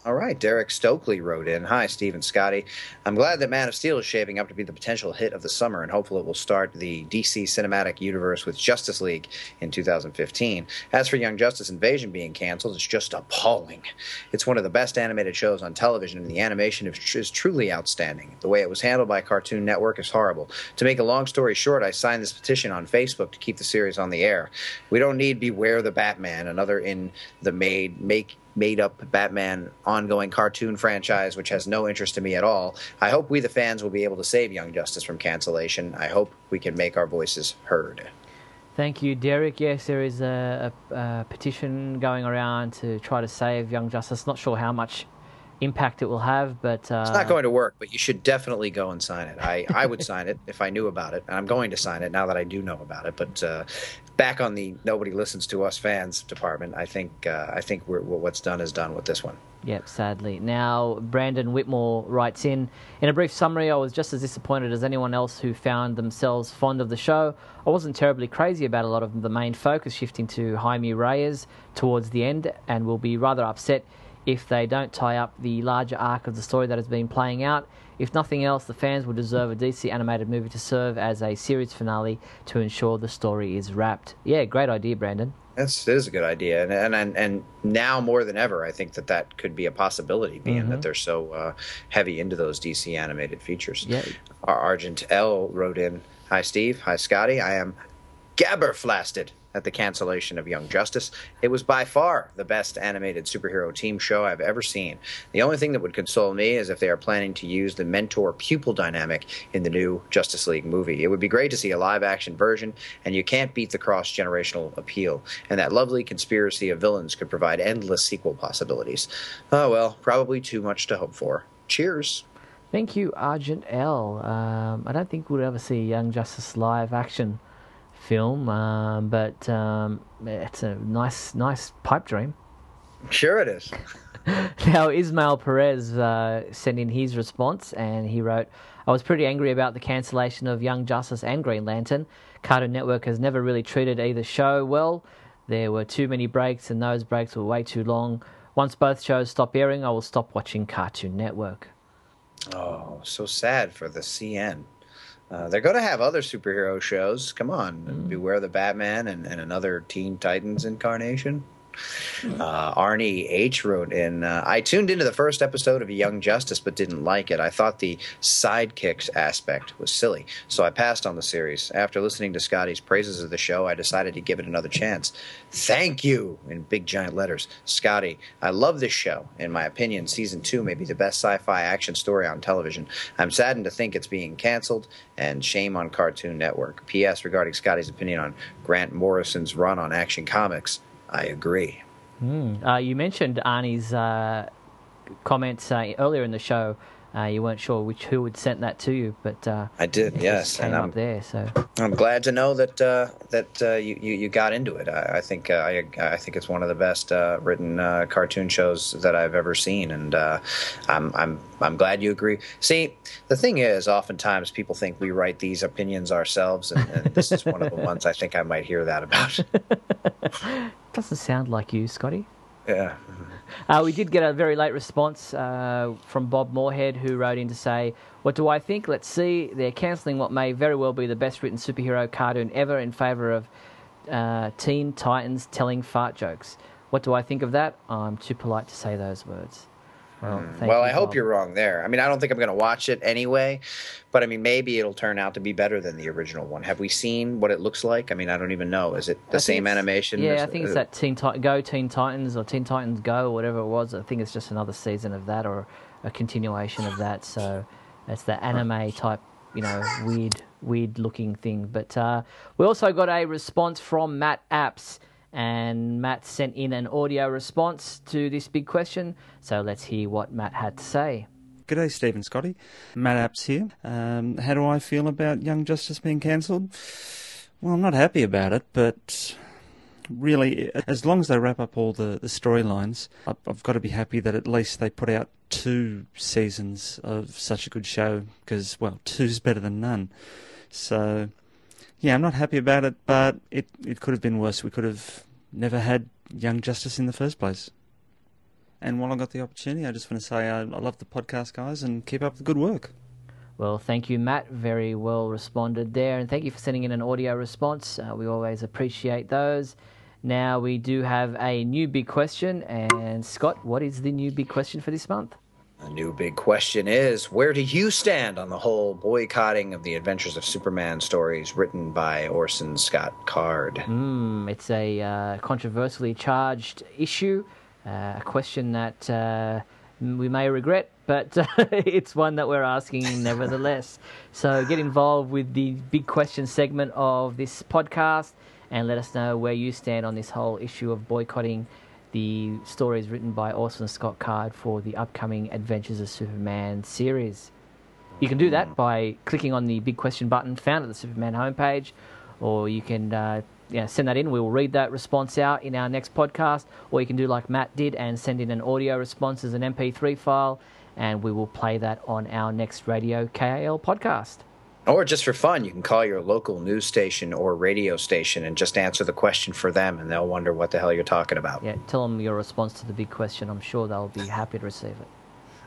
All right, Derek Stokely wrote in. Hi, Steve and Scotty. I'm glad that Man of Steel is shaping up to be the potential hit of the summer, and hopefully it will start the DC cinematic universe with Justice League in 2015. As for Young Justice Invasion being canceled, it's just appalling. It's one of the best animated shows on television, and the animation is truly outstanding. The way it was handled by Cartoon Network is horrible. To make a long story short, I signed this petition on Facebook to keep the series on the air. We don't need Beware the Batman, another in the made make made up Batman ongoing cartoon franchise, which has no interest to me at all. I hope we, the fans, will be able to save Young Justice from cancellation. I hope we can make our voices heard. Thank you, Derek. Yes, there is a, a, a petition going around to try to save Young Justice. Not sure how much impact it will have. But uh, It's not going to work, but you should definitely go and sign it. I, I would sign it if I knew about it, and I'm going to sign it now that I do know about it. But uh, back on the nobody listens to us fans department, I think uh, I think we're, what's done is done with this one. Yep, sadly. Now, Brandon Whitmore writes in In a brief summary, I was just as disappointed as anyone else who found themselves fond of the show. I wasn't terribly crazy about a lot of the main focus shifting to Jaime Reyes towards the end, and will be rather upset if they don't tie up the larger arc of the story that has been playing out. If nothing else, the fans will deserve a DC animated movie to serve as a series finale to ensure the story is wrapped. Yeah, great idea, Brandon. That's that is a good idea, and and and, and now more than ever, I think that that could be a possibility, being Mm-hmm. that they're so uh, heavy into those DC animated features. Yeah. Our Argent L wrote in, "Hi Steve, hi Scotty. I am gabberflasted at the cancellation of Young Justice. It was by far the best animated superhero team show I've ever seen. The only thing that would console me is if they are planning to use the mentor pupil dynamic in the new Justice League movie. It would be great to see a live action version, and you can't beat the cross generational appeal. And that lovely conspiracy of villains could provide endless sequel possibilities. Oh well, probably too much to hope for. Cheers. Thank you, Argent L. Um, I don't think we'll ever see Young Justice live action film, um, but um, it's a nice, nice pipe dream. Sure it is. Now, Ismail Perez uh, sent in his response, and he wrote, I was pretty angry about the cancellation of Young Justice and Green Lantern. Cartoon Network has never really treated either show well. There were too many breaks, and those breaks were way too long. Once both shows stop airing, I will stop watching Cartoon Network. Oh, so sad for the CN. Uh, they're going to have other superhero shows. Come on, Beware the Batman and, and another Teen Titans incarnation. Uh, Arnie H wrote in uh, I tuned into the first episode of Young Justice but didn't like it. I thought the sidekicks aspect was silly, so I passed on the series. After listening to Scotty's praises of the show, I decided to give it another chance. Thank you, in big giant letters. Scotty, I love this show. In my opinion, season two may be the best sci fi action story on television. I'm saddened to think it's being canceled, and shame on Cartoon Network. P.S. Regarding Scotty's opinion on Grant Morrison's run on Action Comics, I agree. Uh, you mentioned Arnie's uh, comments uh, earlier in the show. Uh, you weren't sure which who had sent that to you, but uh, I did, yes, and I'm up there. So I'm glad to know that uh, that uh, you, you you got into it. I, I think uh, I I think it's one of the best uh, written uh, cartoon shows that I've ever seen, and uh, I'm I'm I'm glad you agree. See, the thing is, oftentimes people think we write these opinions ourselves, and, and this is one of the ones I think I might hear that about. doesn't sound like you, Scotty. yeah. Uh, we did get a very late response uh, from Bob Moorhead, who wrote in to say, What do I think? Let's see. They're cancelling what may very well be the best written superhero cartoon ever in favour of uh, Teen Titans telling fart jokes. What do I think of that? I'm too polite to say those words. Well, Hmm. well, I hope you're wrong there. I mean, I don't think I'm going to watch it anyway, but I mean, maybe it'll turn out to be better than the original one. Have we seen what it looks like? I mean, I don't even know. Is it the same animation? Yeah, I think it's that Teen Tit- Go Teen Titans or Teen Titans Go or whatever it was. I think it's just another season of that or a continuation of that. So it's the anime type, you know, weird, weird looking thing. But uh, we also got a response from Matt Apps, and Matt sent in an audio response to this big question. So let's hear what Matt had to say. G'day, Stephen Scotty. Matt Apps here. Um, how do I feel about Young Justice being cancelled? Well, I'm not happy about it, but really, as long as they wrap up all the, the storylines, I've, I've got to be happy that at least they put out two seasons of such a good show, because, well, two's better than none. So, yeah, I'm not happy about it, but it, it could have been worse. We could have never had Young Justice in the first place. And while I got the opportunity, I just want to say I, I love the podcast, guys, and keep up the good work. Well, thank you, Matt. Very well responded there. And thank you for sending in an audio response. Uh, we always appreciate those. Now, we do have a new big question. And, Scott, what is the new big question for this month? The new big question is where do you stand on the whole boycotting of the Adventures of Superman stories written by Orson Scott Card? Hmm, it's a uh, controversially charged issue, uh, a question that uh, we may regret, but it's one that we're asking nevertheless. So get involved with the big question segment of this podcast and let us know where you stand on this whole issue of boycotting The story is written by Orson Scott Card for the upcoming Adventures of Superman series. You can do that by clicking on the big question button found at the Superman homepage, or you can uh, yeah, send that in. We will read that response out in our next podcast, or you can do like Matt did and send in an audio response as an MP3 file, and we will play that on our next Radio KAL podcast. Or just for fun, you can call your local news station or radio station and just answer the question for them, and they'll wonder what the hell you're talking about. Yeah, tell them your response to the big question. I'm sure they'll be happy to receive it.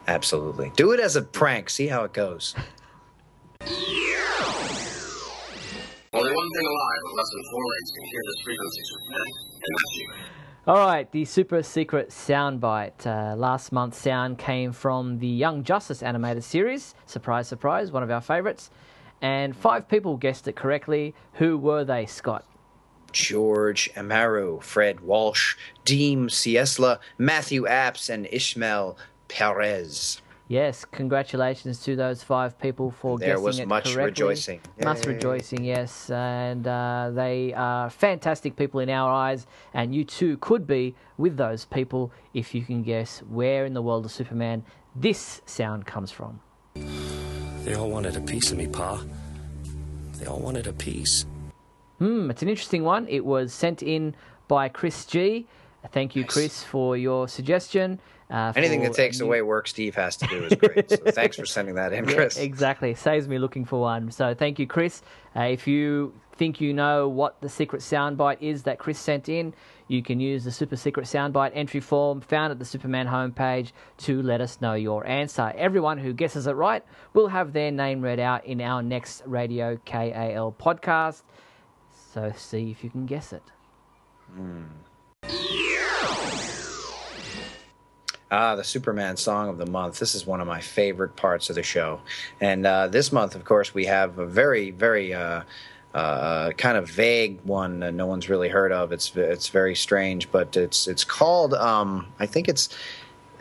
Absolutely. Do it as a prank. See how it goes. Only one thing alive with less than four legs can hear this frequency, and that's you. All right, the super secret soundbite. Uh, last month's sound came from the Young Justice animated series. Surprise, surprise, one of our favorites. And five people guessed it correctly. Who were they, Scott? George Amaru, Fred Walsh, Deem Ciesla, Matthew Apps, and Ishmael Perez. Yes, congratulations to those five people for There guessing was it much correctly. rejoicing. Much Yay. rejoicing, yes. And uh, they are fantastic people in our eyes. And you too could be with those people if you can guess where in the world of Superman this sound comes from. They all wanted a piece of me, Pa. They all wanted a piece. Hmm, it's an interesting one. It was sent in by Chris G. Thank you, Chris, for your suggestion. Uh, Anything that takes new- away work Steve has to do is great. so thanks for sending that in, Yeah, Chris. exactly. Saves me looking for one. So thank you, Chris. Uh, if you think you know what the secret soundbite is that Chris sent in, you can use the super secret soundbite entry form found at the Superman homepage to let us know your answer. Everyone who guesses it right will have their name read out in our next Radio KAL podcast. So see if you can guess it. Ah, the Superman song of the month. This is one of my favorite parts of the show. And uh, this month, of course, we have a very, very uh, uh, kind of vague one that no one's really heard of. It's it's very strange, but it's it's called. Um, I think it's.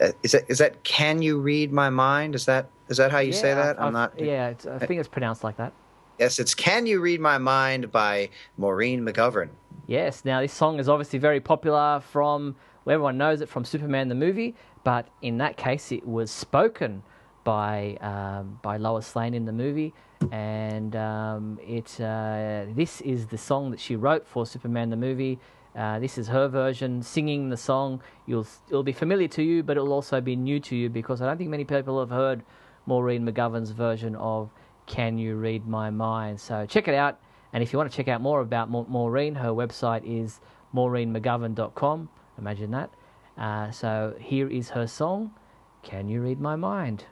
Uh, is that is that? Can you read my mind? Is that is that how you say that? I've- I'm not. Yeah, it's, I think it's pronounced like that. Yes, it's "Can You Read My Mind" by Maureen McGovern. Yes, now this song is obviously very popular from well, everyone knows it from Superman the movie, but in that case it was spoken by um, by Lois Lane in the movie, and um, it uh, this is the song that she wrote for Superman the movie. Uh, this is her version singing the song. You'll it'll be familiar to you, but it'll also be new to you because I don't think many people have heard Maureen McGovern's version of "Can You Read My Mind." So check it out. And if you want to check out more about Ma- Maureen, her website is maureenmcgovern.com. Imagine that. Uh, so here is her song, Can You Read My Mind?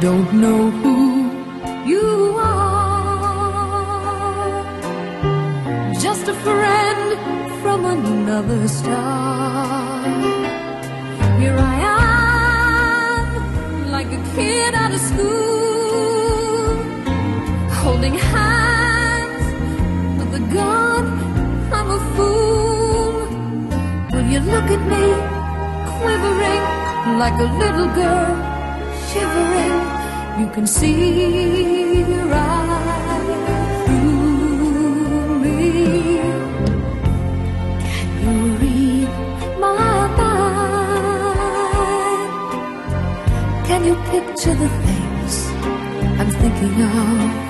Don't know who you are. Just a friend from another star. Here I am, like a kid out of school, holding hands with a gun. I'm a fool. Will you look at me, quivering like a little girl, shivering? You can see right through me. Can you read my mind? Can you picture the things I'm thinking of?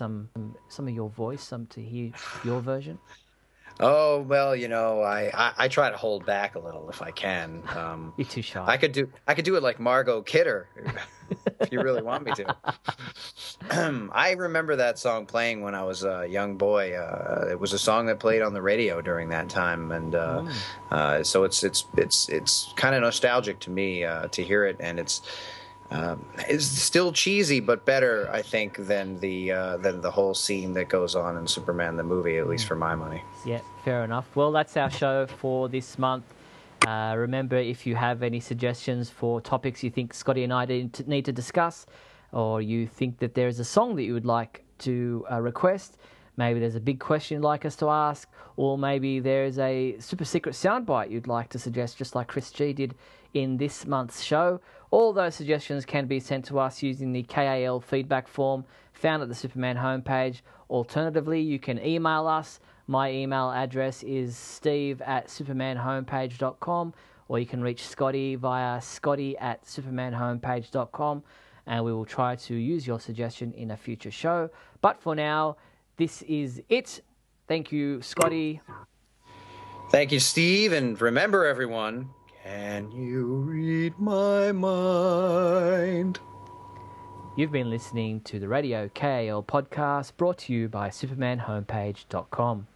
Some some of your voice, some to hear your version? Oh well, you know, I, I, I try to hold back a little if I can. Um, You're too shy. I could do I could do it like Margot Kidder, if you really want me to. I remember that song playing when I was a young boy. Uh, it was a song that played on the radio during that time, and uh, uh, so it's it's it's it's kind of nostalgic to me uh, to hear it, and it's. Um, it's still cheesy, but better, I think, than the uh, than the whole scene that goes on in Superman the movie, at least for my money. Yeah, fair enough. Well, that's our show for this month. Uh, remember, if you have any suggestions for topics you think Scotty and I need to, need to discuss, or you think that there is a song that you would like to uh, request, maybe there's a big question you'd like us to ask, or maybe there's a super secret soundbite you'd like to suggest, just like Chris G did in this month's show. All those suggestions can be sent to us using the KAL feedback form found at the Superman homepage. Alternatively, you can email us. My email address is steve at supermanhomepage.com, or you can reach Scotty via scotty at supermanhomepage.com, and we will try to use your suggestion in a future show. But for now, this is it. Thank you, Scotty. Thank you, Steve. And remember, everyone, can you read my mind? You've been listening to the Radio KAL podcast brought to you by supermanhomepage.com.